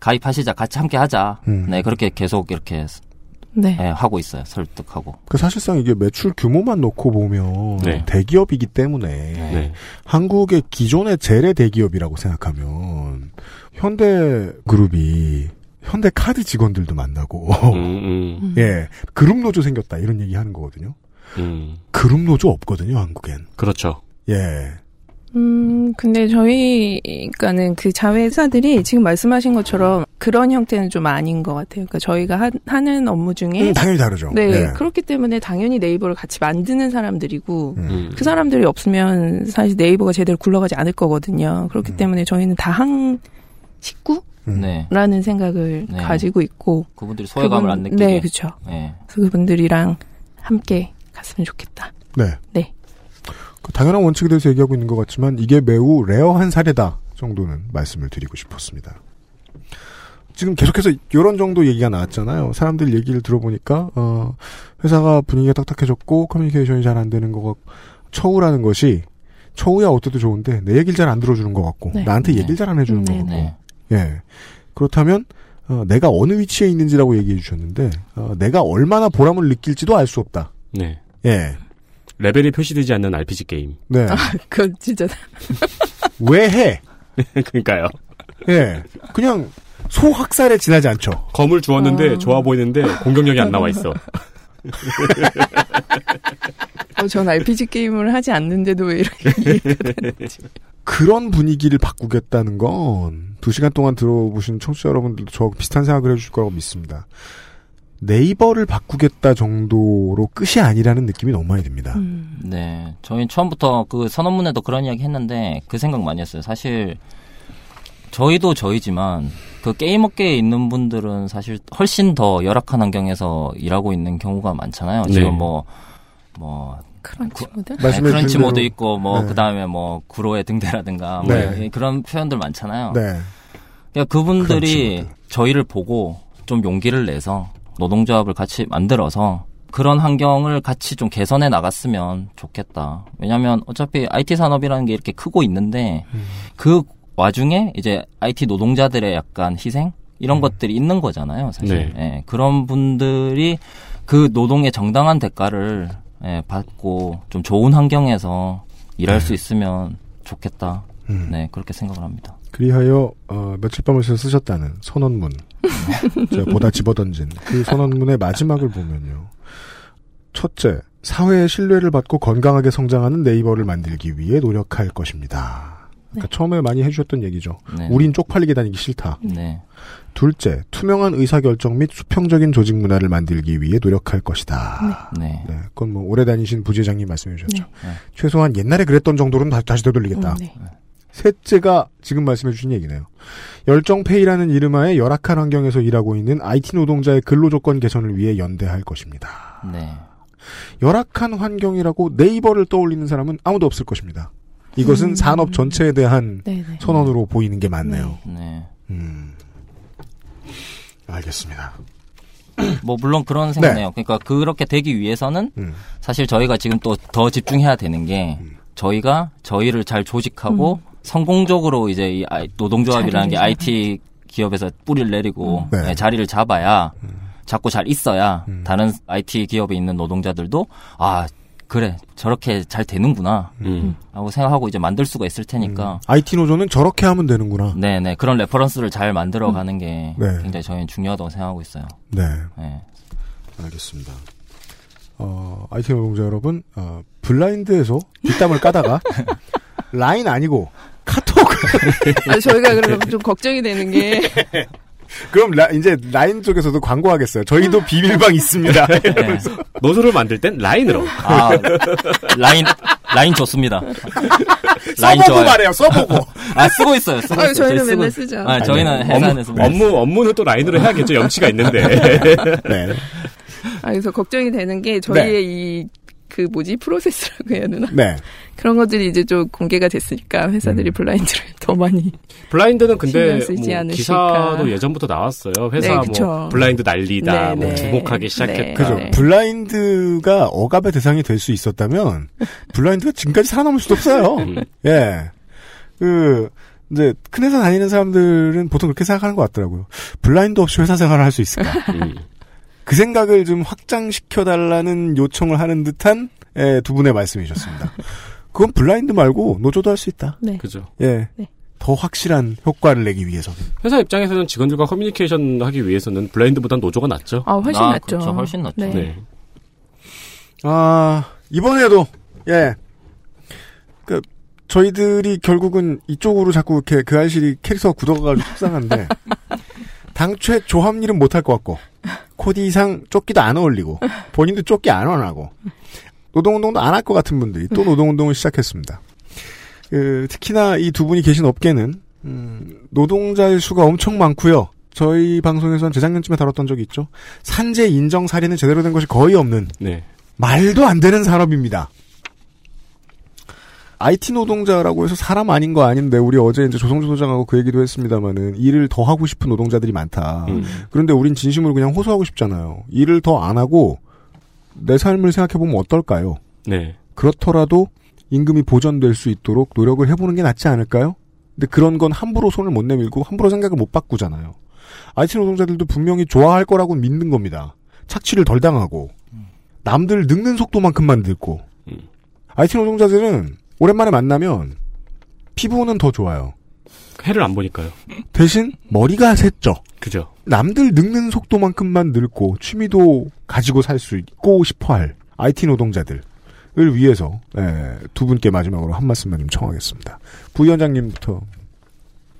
가입하시자 같이 함께 하자. 음. 네, 그렇게 계속 이렇게 네. 네, 하고 있어요. 설득하고. 그 사실상 이게 매출 규모만 놓고 보면 네. 대기업이기 때문에 네. 한국의 기존의 재래 대기업이라고 생각하면 현대 그룹이 현대 카드 직원들도 만나고 음, 음, 예 그룹 노조 생겼다 이런 얘기 하는 거거든요. 음. 그룹 노조 없거든요 한국엔. 그렇죠. 예. 음, 근데 저희가는 그 자회사들이 지금 말씀하신 것처럼 그런 형태는 좀 아닌 것 같아요. 그러니까 저희가 하, 하는 업무 중에 음, 당연히 다르죠. 네, 예. 그렇기 때문에 당연히 네이버를 같이 만드는 사람들이고 음. 음. 그 사람들이 없으면 사실 네이버가 제대로 굴러가지 않을 거거든요. 그렇기 음. 때문에 저희는 다 한 식구라는 음. 네, 생각을 네. 가지고 있고 그분들이 소외감을 안 그분- 느끼게. 네, 그렇죠. 네. 그래서 그분들이랑 함께 갔으면 좋겠다. 네. 네. 그 당연한 원칙에 대해서 얘기하고 있는 것 같지만 이게 매우 rare한 사례다 정도는 말씀을 드리고 싶었습니다. 지금 계속해서 이런 정도 얘기가 나왔잖아요. 사람들 얘기를 들어보니까 어, 회사가 분위기가 딱딱해졌고 커뮤니케이션이 잘 안 되는 것 같고 처우라는 것이 처우야 어때도 좋은데 내 얘기를 잘 안 들어주는 것 같고 네. 나한테 네. 얘기를 잘 안 해주는 네, 것 같고 네. 예 그렇다면 어, 내가 어느 위치에 있는지라고 얘기해 주셨는데 어, 내가 얼마나 보람을 느낄지도 알 수 없다. 네. 예. 레벨이 표시되지 않는 RPG 게임. 네. 그건 진짜 왜 해? 그러니까요. 예. 그냥 소학살에 지나지 않죠. 검을 주었는데 아. 좋아 보이는데 공격력이 안 나와 있어. 어, 전 RPG 게임을 하지 않는데도 왜 이렇게. 그런 분위기를 바꾸겠다는 건 두 시간 동안 들어보신 청취자 여러분들도 저 비슷한 생각을 해주실 거라고 믿습니다. 네이버를 바꾸겠다 정도로 끝이 아니라는 느낌이 너무 많이 듭니다. 음. 네. 저희는 처음부터 그 선언문에도 그런 이야기 했는데 그 생각 많이 했어요. 사실 저희도 저희지만 그 게임 업계에 있는 분들은 사실 훨씬 더 열악한 환경에서 일하고 있는 경우가 많잖아요. 네. 지금 뭐, 뭐, crunch mode? 네, crunch 주신 모드 대로. 있고 뭐 네. 그 다음에 뭐 구로의 등대라든가 뭐 네. 그런 표현들 많잖아요. 네. 그러니까 그분들이. 저희를 보고 좀 용기를 내서 노동조합을 같이 만들어서 그런 환경을 같이 좀 개선해 나갔으면 좋겠다. 왜냐하면 어차피 IT 산업이라는 게 이렇게 크고 있는데 음. 그 와중에 이제 IT 노동자들의 약간 희생 이런 것들이 있는 거잖아요, 사실. 네. 예, 그런 분들이 그 노동의 정당한 대가를 예, 받고 좀 좋은 환경에서 일할 수 있으면 좋겠다. 음. 네, 그렇게 생각을 합니다. 그리하여 어, 며칠 밤을 새 쓰셨다는 선언문 제가 보다 집어던진 그 선언문의 마지막을 보면요 첫째 사회의 신뢰를 받고 건강하게 성장하는 네이버를 만들기 위해 노력할 것입니다. 그러니까 처음에 많이 해주셨던 얘기죠. 네. 우린 쪽팔리게 다니기 싫다. 네. 둘째 투명한 의사결정 및 수평적인 조직 문화를 만들기 위해 노력할 것이다. 네. 네, 그건 뭐 오래 다니신 부재장님 말씀해 주셨죠. 네. 최소한 옛날에 그랬던 정도로는 다, 다시 되돌리겠다. 음, 네. 셋째가 지금 말씀해 주신 얘기네요. 열정페이라는 이름하에 열악한 환경에서 일하고 있는 IT 노동자의 근로조건 개선을 위해 연대할 것입니다. 네. 열악한 환경이라고 네이버를 떠올리는 사람은 아무도 없을 것입니다. 이것은 음. 산업 전체에 대한 네, 네. 선언으로 보이는 게 맞네요. 네. 음. 알겠습니다. 뭐 물론 그런 생각이네요. 그러니까 그렇게 되기 위해서는 음. 사실 저희가 지금 또 더 집중해야 되는 게 저희가 저희를 잘 조직하고 성공적으로 이제 이 노동조합이라는 게 IT 기업에서 뿌리를 내리고 네. 네, 자리를 잡아야 잡고 잘 있어야 다른 IT 기업에 있는 노동자들도 아 그래 저렇게 잘 되는구나 음. 하고 생각하고 이제 만들 수가 있을 테니까 IT 노조는 저렇게 하면 되는구나. 네네 그런 reference를 잘 만들어 가는 게 네. 굉장히 저희는 중요하다고 생각하고 있어요. 네, 네. 알겠습니다. 어, IT 노동자 여러분, 어, 블라인드에서 뒷담을 까다가 라인 아니고 카톡. 아, 저희가 그럼 좀 걱정이 되는 게 그럼 라, 이제 라인 쪽에서도 광고하겠어요. 저희도 비밀방 있습니다. 이러면서. 노조를 만들 땐 라인으로. 아 라인 라인 좋습니다. 라인 써보고 좋아요. 말해요. 써보고. 아 쓰고 있어요. 쓰고 아유, 있어요. 저희는 저희 맨날 쓰고- 쓰죠. 아, 저희는 회사에서 업무, 업무 업무는 또 라인으로 해야겠죠. 염치가 있는데. 네. 아, 그래서 걱정이 되는 게 저희의 이 그 뭐지 프로세스라고 해야 되나 네. 그런 것들이 이제 좀 공개가 됐으니까 회사들이 블라인드를 더 많이 블라인드는 근데 뭐. 기사도 예전부터 나왔어요. 회사 네, 뭐. 블라인드 난리다. 네, 뭐 네. 주목하기 시작했다. 네. 그죠. 네. 블라인드가 억압의 대상이 될 수 있었다면, 블라인드가 지금까지 살아남을 수도 없어요. 음. 예. 그, 이제, 큰 회사 다니는 사람들은 보통 그렇게 생각하는 것 같더라고요. 블라인드 없이 회사 생활을 할 수 있을까? 음. 그 생각을 좀 확장시켜 달라는 요청을 하는 듯한, 예, 두 분의 말씀이셨습니다. 그건 블라인드 말고 노조도 할 수 있다. 네. 그죠. 예. 네. 더 확실한 효과를 내기 위해서는. 회사 입장에서는 직원들과 커뮤니케이션 하기 위해서는 블라인드보단 노조가 낫죠. 아 훨씬 아, 낫죠. 그렇죠. 훨씬 낫죠. 네. 네. 아, 이번에도, 예. 그, 저희들이 결국은 이쪽으로 자꾸 이렇게 그 알실이 캐릭터가 굳어가가지고 속상한데, 당초에 조합 일은 못할 것 같고, 코디 이상 조끼도 안 어울리고, 본인도 조끼 안 원하고, 노동운동도 안 할 것 같은 분들이 또 노동운동을 시작했습니다. 그, 특히나 이 두 분이 계신 업계는, 음, 노동자의 수가 엄청 많고요. 저희 방송에서는 재작년쯤에 다뤘던 적이 있죠. 산재 인정 사례는 제대로 된 것이 거의 없는 네. 말도 안 되는 산업입니다. IT 노동자라고 해서 사람 아닌 거 아닌데 우리 어제 이제 조성주 소장하고 그 얘기도 했습니다마는 일을 더 하고 싶은 노동자들이 많다. 음. 그런데 우린 진심으로 그냥 호소하고 싶잖아요. 일을 더 안 하고 내 삶을 생각해 보면 어떨까요? 네. 그렇더라도 임금이 보전될 수 있도록 노력을 해보는 게 낫지 않을까요? 근데 그런 건 함부로 손을 못 내밀고 함부로 생각을 못 바꾸잖아요. IT 노동자들도 분명히 좋아할 거라고 믿는 겁니다. 착취를 덜 당하고 남들 늙는 속도만큼만 늙고 음. IT 노동자들은 오랜만에 만나면 피부는 더 좋아요. 해를 안 보니까요. 대신 머리가 샜죠. 그죠. 남들 늙는 속도만큼만 늙고 취미도 가지고 살 수 있고 싶어할 IT 노동자들을 위해서 예, 두 분께 마지막으로 한 말씀만 좀 청하겠습니다. 부위원장님부터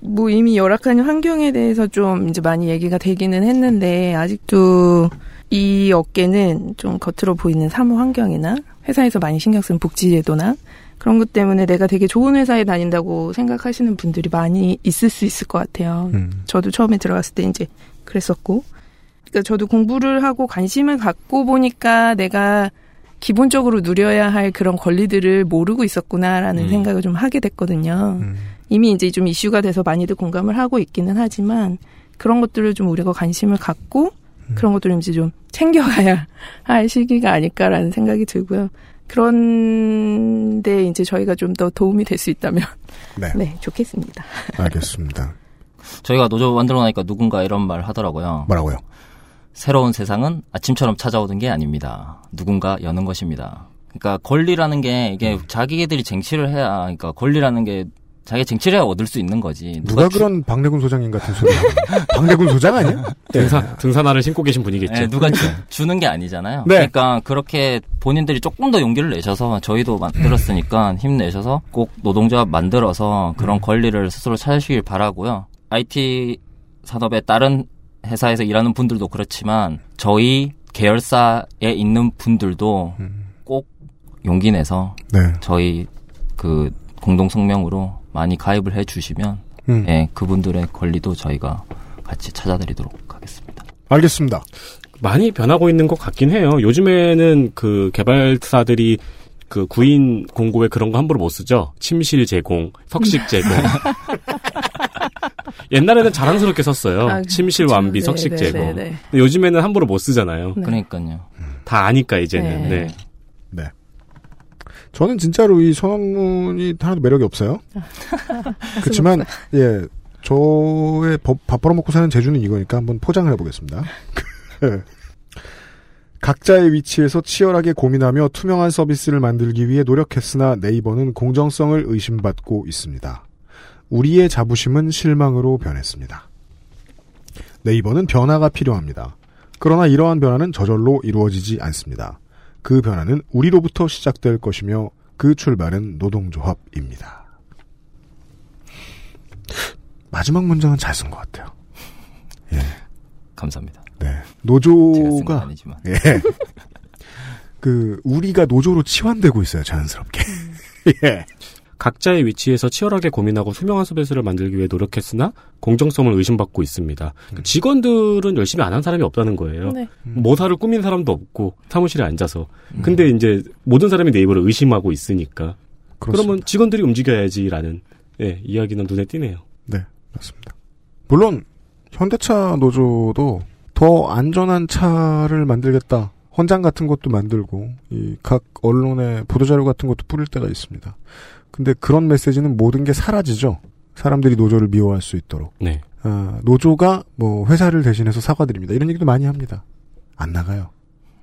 뭐 이미 열악한 환경에 대해서 좀 이제 많이 얘기가 되기는 했는데 아직도 이 업계는 좀 겉으로 보이는 사무 환경이나 회사에서 많이 신경 쓰는 복지 제도나 그런 것 때문에 내가 되게 좋은 회사에 다닌다고 생각하시는 분들이 많이 있을 수 있을 것 같아요. 음, 저도 처음에 들어갔을 때 이제 그랬었고. 그러니까 저도 공부를 하고 관심을 갖고 보니까 내가 기본적으로 누려야 할 그런 권리들을 모르고 있었구나라는 음. 생각을 좀 하게 됐거든요. 음, 이미 이제 좀 이슈가 돼서 많이들 공감을 하고 있기는 하지만 그런 것들을 좀 우리가 관심을 갖고 그런 것들을 이제 좀 챙겨가야 할 시기가 아닐까라는 생각이 들고요. 그런데 이제 저희가 좀 더 도움이 될 수 있다면 네, 네 좋겠습니다. 알겠습니다. 저희가 노조 만들어 나니까 누군가 이런 말 하더라고요. 뭐라고요? 새로운 세상은 아침처럼 찾아오는 게 아닙니다. 누군가 여는 것입니다. 그러니까 권리라는 게 이게 음. 자기들이 쟁취를 해야 그러니까 권리라는 게 자기 쟁취를 얻을 수 있는 거지. 누가 주- 그런 박래군 소장님 같은 소리 박래군 소장 아니야? 등산, 등산화를 신고 계신 분이겠죠. 네, 누가 주, 주는 게 아니잖아요. 네. 그러니까 그렇게 본인들이 조금 더 용기를 내셔서 저희도 만들었으니까 힘내셔서 꼭 노동조합 만들어서 그런 권리를 스스로 찾으시길 바라고요. IT 산업의 다른 회사에서 일하는 분들도 그렇지만 저희 계열사에 있는 분들도 꼭 용기 내서 네. 저희 그 공동 성명으로 많이 가입을 해 주시면 음. 예, 그분들의 권리도 저희가 같이 찾아드리도록 하겠습니다. 알겠습니다. 많이 변하고 있는 것 같긴 해요. 요즘에는 그 개발사들이 그 구인 공고에 그런 거 함부로 못 쓰죠. 침실 제공, 석식 제공. 옛날에는 자랑스럽게 썼어요. 아, 침실 그쵸. 완비, 네, 석식 네, 제공. 네, 네. 근데 요즘에는 함부로 못 쓰잖아요. 네. 그러니까요. 다 아니까 이제는. 네. 네. 저는 진짜로 이 선언문이 하나도 매력이 없어요. 그렇지만 예 저의 밥, 밥 벌어먹고 사는 재주는 이거니까 한번 포장을 해보겠습니다. 각자의 위치에서 치열하게 고민하며 투명한 서비스를 만들기 위해 노력했으나 네이버는 공정성을 의심받고 있습니다. 우리의 자부심은 실망으로 변했습니다. 네이버는 변화가 필요합니다. 그러나 이러한 변화는 저절로 이루어지지 않습니다. 그 변화는 우리로부터 시작될 것이며 그 출발은 노동조합입니다. 마지막 문장은 잘 쓴 것 같아요. 감사합니다. 네. 노조가 아니지만. 예. 그 우리가 노조로 치환되고 있어요 자연스럽게. 예. 각자의 위치에서 치열하게 고민하고 투명한 서비스를 만들기 위해 노력했으나 공정성을 의심받고 있습니다. 그 직원들은 열심히 안 한 사람이 없다는 거예요. 네. 모사를 꾸민 사람도 없고 사무실에 앉아서. 음. 근데 이제 모든 사람이 네이버를 의심하고 있으니까. 그러면 그렇습니다. 직원들이 움직여야지라는 예, 이야기는 눈에 띄네요. 네, 맞습니다. 물론 현대차 노조도 더 안전한 차를 만들겠다. 헌장 같은 것도 만들고 이 각 언론의 보도자료 같은 것도 뿌릴 때가 있습니다. 근데 그런 메시지는 모든 게 사라지죠. 사람들이 노조를 미워할 수 있도록. 네. 아, 노조가 뭐 회사를 대신해서 사과드립니다. 이런 얘기도 많이 합니다. 안 나가요.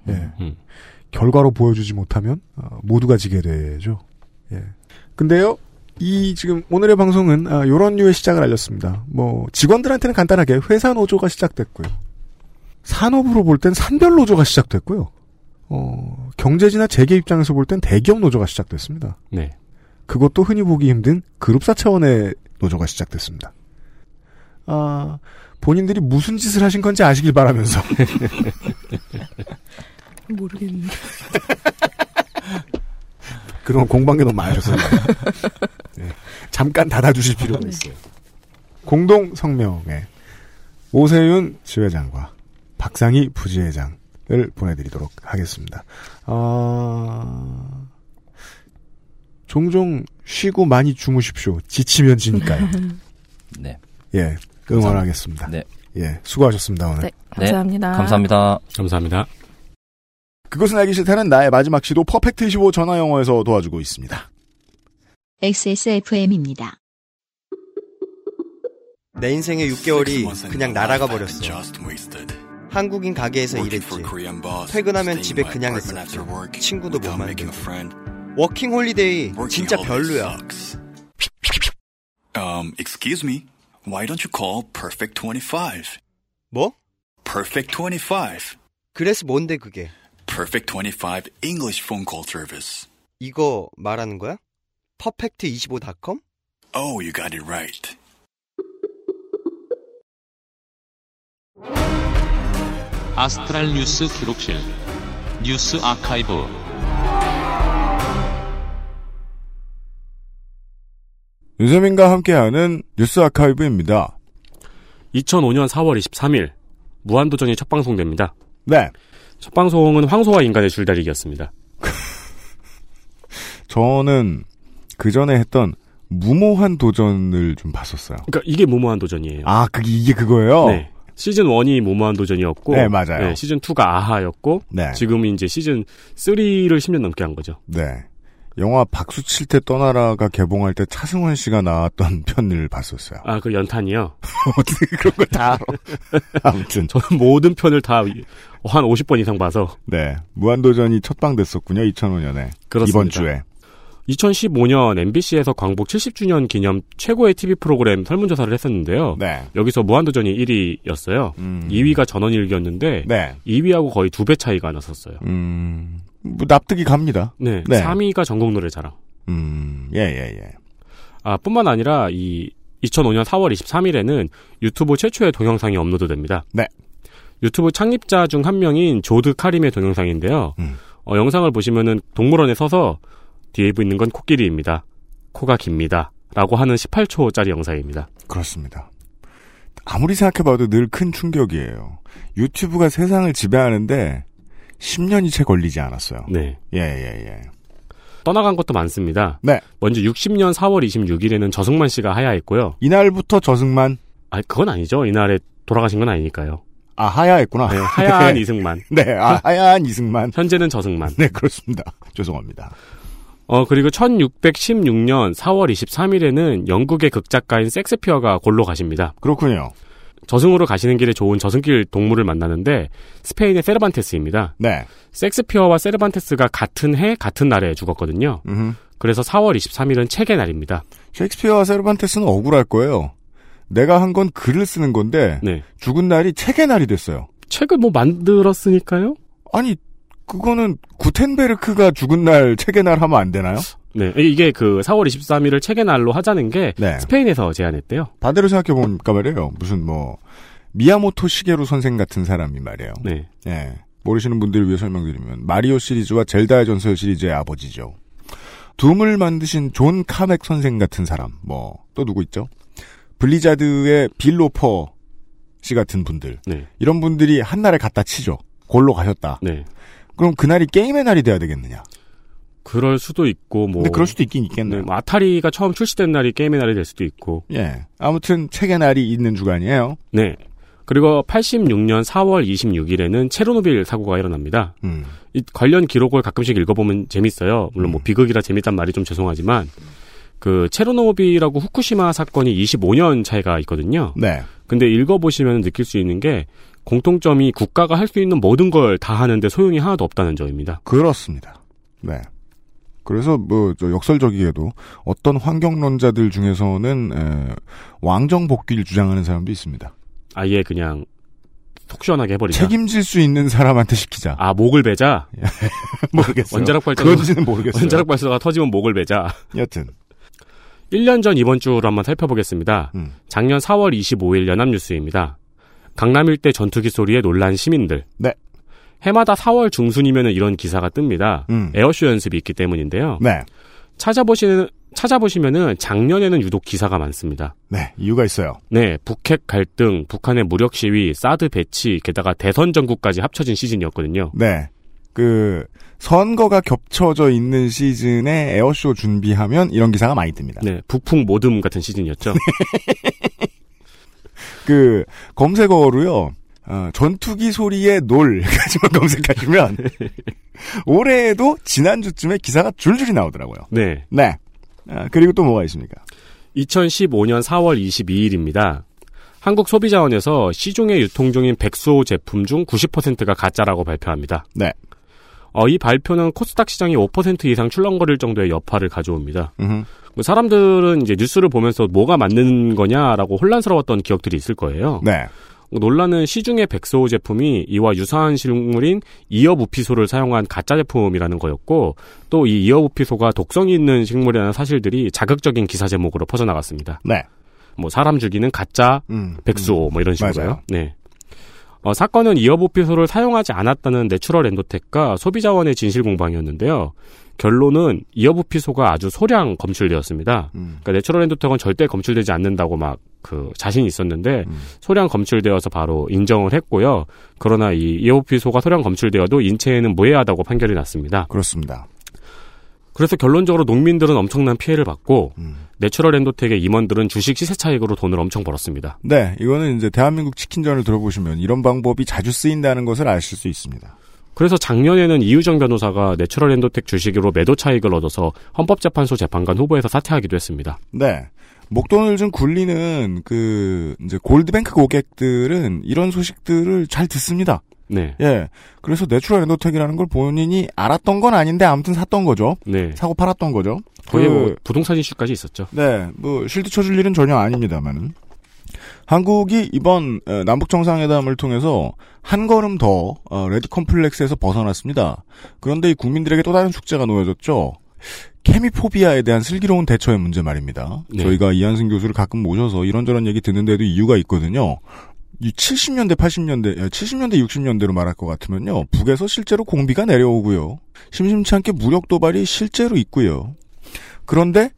예. 음. 결과로 보여주지 못하면 어, 모두가 지게 되죠. 예. 근데요, 이 지금 오늘의 방송은 아, 이런 류의 시작을 알렸습니다. 뭐 직원들한테는 간단하게 회사 노조가 시작됐고요. 산업으로 볼 땐 산별 노조가 시작됐고요. 어, 경제지나 재계 입장에서 볼 땐 대기업 노조가 시작됐습니다. 네. 그것도 흔히 보기 힘든 그룹사 차원의 노조가 시작됐습니다. 아, 본인들이 무슨 짓을 하신 건지 아시길 바라면서. 모르겠는데. 그동안 공방에 너무 많으셨어요. 네. 잠깐 닫아주실 필요가 네. 있어요. 공동 성명에 오세윤 지회장과 박상희 부지회장을 보내드리도록 하겠습니다. 아, 종종 쉬고 많이 주무십시오. 지치면 지니까요. 네. 예, 응원하겠습니다. 네. 예, 수고하셨습니다, 오늘. 네, 감사합니다. 감사합니다. 감사합니다. 그것은 알기 싫다는 나의 마지막 시도 퍼펙트 25 전화 영어에서 도와주고 있습니다. XSFM입니다. 내 인생의 6개월이 그냥 날아가 버렸어. 한국인 가게에서 일했지. 퇴근하면 집에 그냥 있었지. 친구도 못 만들고. 워킹 홀리데이 진짜 별로야. Um, excuse me. Why don't you call Perfect 25? 뭐? Perfect 25. 그래서 뭔데 그게? Perfect 25 English phone call service. 이거 말하는 거야? 퍼펙트25.com? Oh, you got it right. 아스트랄 뉴스 기록실 뉴스 아카이브 윤세민과 함께하는 뉴스 아카이브입니다. 2005년 4월 23일 무한도전이 첫 방송됩니다. 네. 첫 방송은 황소와 인간의 줄다리기였습니다. 저는 그 전에 했던 무모한 도전을 좀 봤었어요. 그러니까 이게 무모한 도전이에요. 아, 그게 이게 그거예요? 네. 시즌 1이 무모한 도전이었고 네, 맞아요. 시즌 2가 아하였고 네. 지금은 이제 시즌 3를 10년 넘게 한 거죠. 네. 영화 박수 칠 때 떠나라가 개봉할 때 차승원 씨가 나왔던 편을 봤었어요. 아, 그 연탄이요? 어떻게 그런 걸 다 알아. 아무튼. 저는 모든 편을 다 한 50번 이상 봐서. 네. 무한도전이 첫방 됐었군요. 2005년에. 그렇습니다. 이번 주에. 2015년 MBC에서 광복 70주년 기념 최고의 TV 프로그램 설문조사를 했었는데요. 네. 여기서 무한도전이 1위였어요. 음. 2위가 전원일기였는데 네. 2위하고 거의 두 배 차이가 났었어요. 음. 뭐 납득이 갑니다. 네, 네. 3위가 전국 노래자랑. 음. 예, 예, 예. 아, 뿐만 아니라 이 2005년 4월 23일에는 유튜브 최초의 동영상이 업로드됩니다. 네. 유튜브 창립자 중 한 명인 조드 카림의 동영상인데요. 음. 어, 영상을 보시면은 동물원에 서서 뒤에 있는 건 코끼리입니다. 코가 깁니다. 라고 하는 18초짜리 영상입니다. 그렇습니다. 아무리 생각해봐도 늘 큰 충격이에요. 유튜브가 세상을 지배하는데 10년이 채 걸리지 않았어요. 네. 예, 예, 예. 떠나간 것도 많습니다. 네. 먼저 60년 4월 26일에는 저승만 씨가 하야했고요. 이날부터 저승만? 아, 그건 아니죠. 이날에 돌아가신 건 아니니까요. 아, 하야했구나. 네, 하야한 네. 이승만. 네, 아, 하야한 이승만. 현재는 저승만. 네, 그렇습니다. 죄송합니다. 어, 그리고 1616년 4월 23일에는 영국의 극작가인 섹스피어가 골로 가십니다. 그렇군요. 저승으로 가시는 길에 좋은 저승길 동물을 만나는데 스페인의 세르반테스입니다. 네. 섹스피어와 세르반테스가 같은 해 같은 날에 죽었거든요. 음흠. 그래서 4월 23일은 책의 날입니다. 셰익스피어와 세르반테스는 억울할 거예요. 내가 한 건 글을 쓰는 건데 네. 죽은 날이 책의 날이 됐어요. 책을 뭐 만들었으니까요? 아니 그거는 구텐베르크가 죽은 날 책의 날 하면 안 되나요? 네. 이게 그 4월 23일을 책의 날로 하자는 게 네. 스페인에서 제안했대요. 반대로 생각해 보니까 말이에요. 무슨 뭐 미야모토 시게루 선생 같은 사람이 말이에요. 네. 예. 모르시는 분들을 위해 설명드리면 마리오 시리즈와 젤다의 전설 시리즈의 아버지죠. 둠을 만드신 존 카맥 선생 같은 사람. 뭐 또 누구 있죠? 블리자드의 빌 로퍼 씨 같은 분들. 네. 이런 분들이 한 날에 갖다 치죠. 골로 가셨다. 네. 그럼 그날이 게임의 날이 돼야 되겠느냐? 그럴 수도 있고 뭐 근데 그럴 수도 있긴 있겠네요. 네, 뭐 아타리가 처음 출시된 날이 게임의 날이 될 수도 있고. 예. 아무튼 책의 날이 있는 주간이에요. 네. 그리고 86년 4월 26일에는 체르노빌 사고가 일어납니다. 음. 이 관련 기록을 가끔씩 읽어보면 재밌어요. 물론 뭐 비극이라 재밌단 말이 좀 죄송하지만 그 체르노빌하고 후쿠시마 사건이 25년 차이가 있거든요. 네. 근데 읽어보시면 느낄 수 있는 게 공통점이 국가가 할 수 있는 모든 걸 다 하는데 소용이 하나도 없다는 점입니다. 그렇습니다. 네. 그래서 뭐저 역설적이게도 어떤 환경론자들 중에서는 에, 왕정 복귀를 주장하는 사람도 있습니다. 아예 그냥 속 시원하게 해버리자. 책임질 수 있는 사람한테 시키자. 아 목을 베자. 모르겠어요. 원자력 발전 그런지는 모르겠어요. 원자력 발사가 터지면 목을 베자. 여튼 1년 전 이번 주로 한번 살펴보겠습니다. 음. 작년 4월 25일 연합뉴스입니다. 강남 일대 전투기 소리에 놀란 시민들. 네. 해마다 4월 중순이면 이런 기사가 뜹니다. 음. 에어쇼 연습이 있기 때문인데요. 네. 찾아보시는 찾아보시면은 작년에는 유독 기사가 많습니다. 네. 이유가 있어요. 네, 북핵 갈등, 북한의 무력 시위, 사드 배치, 게다가 대선 전국까지 합쳐진 시즌이었거든요. 네. 그 선거가 겹쳐져 있는 시즌에 에어쇼 준비하면 이런 기사가 많이 뜹니다. 네, 북풍 모듬 같은 시즌이었죠. 그 검색어로요. 어, 전투기 소리의 놀까지만 검색하시면 올해에도 지난주쯤에 기사가 줄줄이 나오더라고요. 네. 네. 아, 그리고 또 뭐가 있습니까? 2015년 4월 22일입니다. 한국 소비자원에서 시중에 유통 중인 백수호 제품 중 90%가 가짜라고 발표합니다. 네. 어, 이 발표는 코스닥 시장이 5% 이상 출렁거릴 정도의 여파를 가져옵니다. 음흠. 뭐 사람들은 이제 뉴스를 보면서 뭐가 맞는 거냐라고 혼란스러웠던 기억들이 있을 거예요. 네. 논란은 시중의 백소호 제품이 이와 유사한 식물인 이어부피소를 사용한 가짜 제품이라는 거였고 또 이 이어부피소가 독성이 있는 식물이라는 사실들이 자극적인 기사 제목으로 퍼져나갔습니다. 네. 뭐 사람 죽이는 가짜 음, 백수오 뭐 이런 식으로요. 맞아요. 네. 어, 사건은 이엽우피소를 사용하지 않았다는 내추럴 엔도텍과 소비자원의 진실 공방이었는데요. 결론은 이엽우피소가 아주 소량 검출되었습니다. 음. 그러니까 내추럴 엔도텍은 절대 검출되지 않는다고 막 그 자신이 있었는데 음. 소량 검출되어서 바로 인정을 했고요. 그러나 이 이엽우피소가 소량 검출되어도 인체에는 무해하다고 판결이 났습니다. 그렇습니다. 그래서 결론적으로 농민들은 엄청난 피해를 받고 음. 내추럴 엔도텍의 임원들은 주식 시세 차익으로 돈을 엄청 벌었습니다. 네, 이거는 이제 대한민국 치킨전을 들어보시면 이런 방법이 자주 쓰인다는 것을 아실 수 있습니다. 그래서 작년에는 이유정 변호사가 내추럴 엔도텍 주식으로 매도 차익을 얻어서 헌법재판소 재판관 후보에서 사퇴하기도 했습니다. 네. 목돈을 좀 굴리는 그 이제 골드뱅크 고객들은 이런 소식들을 잘 듣습니다. 네. 예. 그래서 내추럴 엔도텍이라는 걸 본인이 알았던 건 아닌데 아무튼 샀던 거죠. 네. 사고 팔았던 거죠. 거의 그- 뭐 부동산 이슈까지 있었죠. 네, 뭐 실드 쳐줄 일은 전혀 아닙니다만은 한국이 이번 에, 남북 정상회담을 통해서 한 걸음 더 어, 레드 콤플렉스에서 벗어났습니다. 그런데 이 국민들에게 또 다른 숙제가 놓여졌죠. 케미포비아에 대한 슬기로운 대처의 문제 말입니다. 네. 저희가 이한승 교수를 가끔 모셔서 이런저런 얘기 듣는데도 이유가 있거든요. 이 70년대, 80년대, 70년대, 60년대로 말할 것 같으면요. 북에서 실제로 공비가 내려오고요. 심심치 않게 무력 도발이 실제로 있고요. 그런데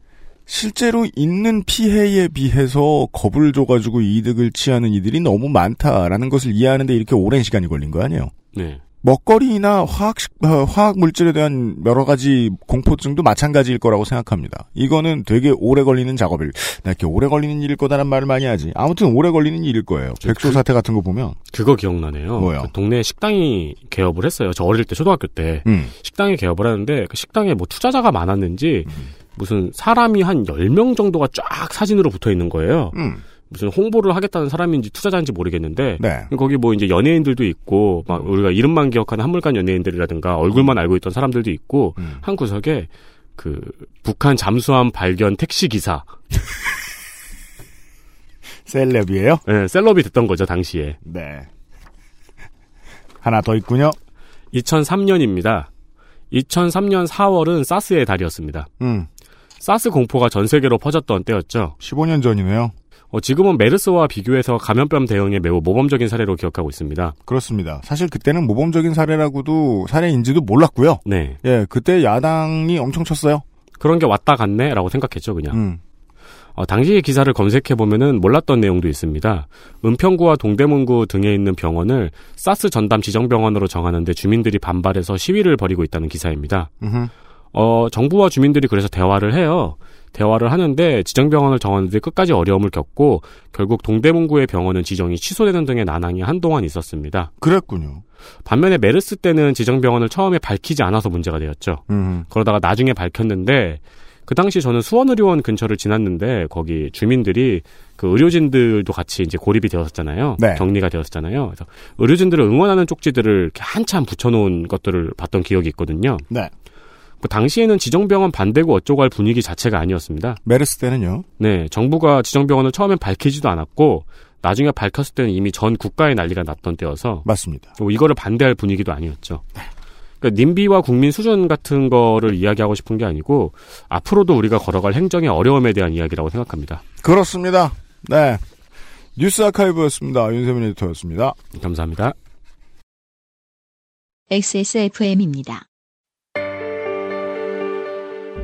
실제로 있는 피해에 비해서 겁을 줘가지고 이득을 취하는 이들이 너무 많다라는 것을 이해하는데 이렇게 오랜 시간이 걸린 거 아니에요. 네. 먹거리나 화학 어, 화학 물질에 대한 여러 가지 공포증도 마찬가지일 거라고 생각합니다. 이거는 되게 오래 걸리는 작업일. 나 이렇게 오래 걸리는 일일 거다란 말을 많이 하지. 아무튼 오래 걸리는 일일 거예요. 백조 사태 같은 거 보면 그거 기억나네요. 뭐요? 그 동네 식당이 개업을 했어요. 저 어릴 때 초등학교 때 음. 식당이 개업을 하는데 그 식당에 뭐 투자자가 많았는지 음. 무슨 사람이 한 10명 정도가 쫙 사진으로 붙어 있는 거예요. 음. 무슨 홍보를 하겠다는 사람인지 투자자인지 모르겠는데 네. 거기 뭐 이제 연예인들도 있고 막 우리가 이름만 기억하는 한물간 연예인들이라든가 얼굴만 알고 있던 사람들도 있고 음. 한 구석에 그 북한 잠수함 발견 택시 기사 셀럽이에요? 네, 셀럽이 됐던 거죠 당시에. 네. 하나 더 있군요. 2003년입니다. 2003년 4월은 사스의 달이었습니다. 음. 사스 공포가 전 세계로 퍼졌던 때였죠. 15년 전이네요. 어, 지금은 메르스와 비교해서 감염병 대응에 매우 모범적인 사례로 기억하고 있습니다. 그렇습니다. 사실 그때는 모범적인 사례라고도 사례인지도 몰랐고요. 네. 예, 그때 야당이 엄청 쳤어요. 그런 게 왔다 갔네라고 생각했죠, 그냥. 음. 어, 당시 기사를 검색해 보면은 몰랐던 내용도 있습니다. 은평구와 동대문구 등에 있는 병원을 사스 전담 지정병원으로 정하는데 주민들이 반발해서 시위를 벌이고 있다는 기사입니다. 음흠. 어, 정부와 주민들이 그래서 대화를 해요. 대화를 하는데 지정병원을 정하는데 끝까지 어려움을 겪고 결국 동대문구의 병원은 지정이 취소되는 등의 난항이 한동안 있었습니다. 그랬군요. 반면에 메르스 때는 지정병원을 처음에 밝히지 않아서 문제가 되었죠. 음. 그러다가 나중에 밝혔는데 그 당시 저는 수원의료원 근처를 지났는데 거기 주민들이 그 의료진들도 같이 이제 고립이 되었잖아요. 네. 격리가 되었잖아요. 그래서 의료진들을 응원하는 쪽지들을 이렇게 한참 붙여놓은 것들을 봤던 기억이 있거든요. 네. 그 당시에는 지정병원 반대고 어쩌고 할 분위기 자체가 아니었습니다. 메르스 때는요. 네, 정부가 지정병원을 처음엔 밝히지도 않았고 나중에 밝혔을 때는 이미 전 국가에 난리가 났던 때여서 맞습니다. 뭐 이거를 반대할 분위기도 아니었죠. 그러니까 님비와 국민 수준 같은 거를 이야기하고 싶은 게 아니고 앞으로도 우리가 걸어갈 행정의 어려움에 대한 이야기라고 생각합니다. 그렇습니다. 네. 뉴스 아카이브였습니다. 윤세민 에디터였습니다. 감사합니다. XSFM입니다.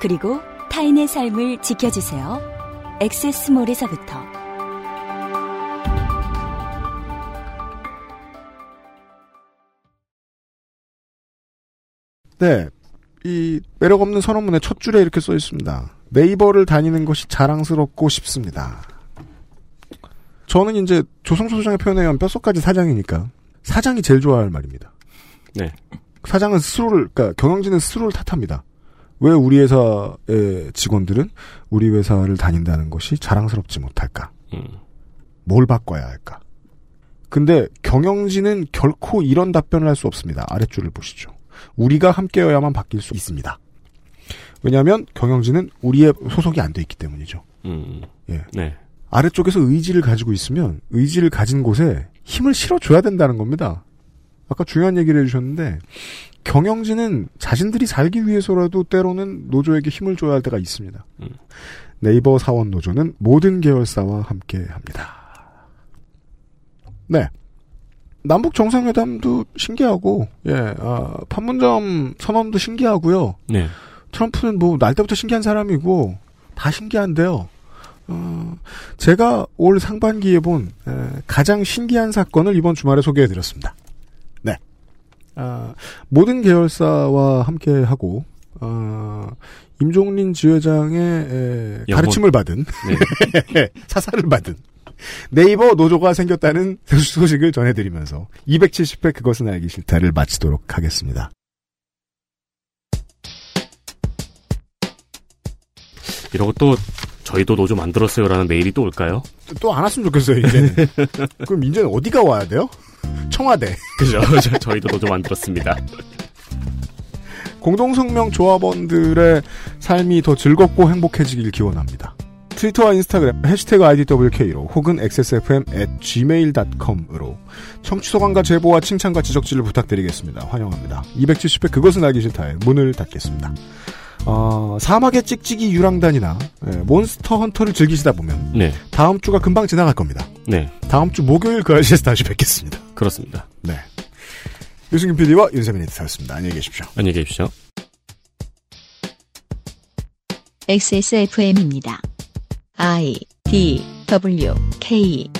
그리고 타인의 삶을 지켜주세요. 엑세스몰에서부터 네. 이 매력 없는 선언문의 첫 줄에 이렇게 써 있습니다. 네이버를 다니는 것이 자랑스럽고 싶습니다. 저는 이제 조성수 소장의 표현에 의하면 뼛속까지 사장이니까 사장이 제일 좋아할 말입니다. 네. 사장은 스스로를 그러니까 경영진은 스스로를 탓합니다. 왜 우리 회사의 직원들은 우리 회사를 다닌다는 것이 자랑스럽지 못할까? 음. 뭘 바꿔야 할까? 근데 경영진은 결코 이런 답변을 할 수 없습니다. 아랫줄을 보시죠. 우리가 함께여야만 바뀔 수 있습니다. 왜냐하면 경영진은 우리의 소속이 안 돼 있기 때문이죠. 음. 예. 네. 아래쪽에서 의지를 가지고 있으면 의지를 가진 곳에 힘을 실어줘야 된다는 겁니다. 아까 중요한 얘기를 해주셨는데 경영진은 자신들이 살기 위해서라도 때로는 노조에게 힘을 줘야 할 때가 있습니다. 음. 네이버 사원 노조는 모든 계열사와 함께 합니다. 네. 남북 정상회담도 신기하고 예 아, 판문점 선언도 신기하고요. 네. 트럼프는 뭐 날 때부터 신기한 사람이고 다 신기한데요. 어, 제가 올 상반기에 본 에, 가장 신기한 사건을 이번 주말에 소개해드렸습니다. 네. 아, 모든 계열사와 함께 하고 어, 임종린 지회장의 에. 가르침을 받은 네. 사사를 받은 네이버 노조가 생겼다는 소식을 전해드리면서 270회 그것은 알기 싫다를 마치도록 하겠습니다. 이러고 또 저희도 노조 만들었어요라는 메일이 또 올까요? 또 안 왔으면 좋겠어요, 이제는. 그럼 이제는 어디가 와야 돼요? 청와대. 그죠? 저- 저희도 노조 만들었습니다. 공동성명 조합원들의 삶이 더 즐겁고 행복해지길 기원합니다. 트위터와 인스타그램 해시태그 IDWK로 혹은 XSFM at gmail.com으로 청취소관과 제보와 칭찬과 지적질을 부탁드리겠습니다. 환영합니다. 270회 그것은 알기 싫다에 문을 닫겠습니다. 어, 사막의 찍찍이 유랑단이나 예, 몬스터 헌터를 즐기시다 보면 네. 다음 주가 금방 지나갈 겁니다. 네. 다음 주 목요일 그 아시에서 다시 뵙겠습니다. 그렇습니다. 네. 유승균 PD와 윤세민 에디터였습니다. 안녕히 계십시오. 안녕히 계십시오. XSFM입니다. I D W K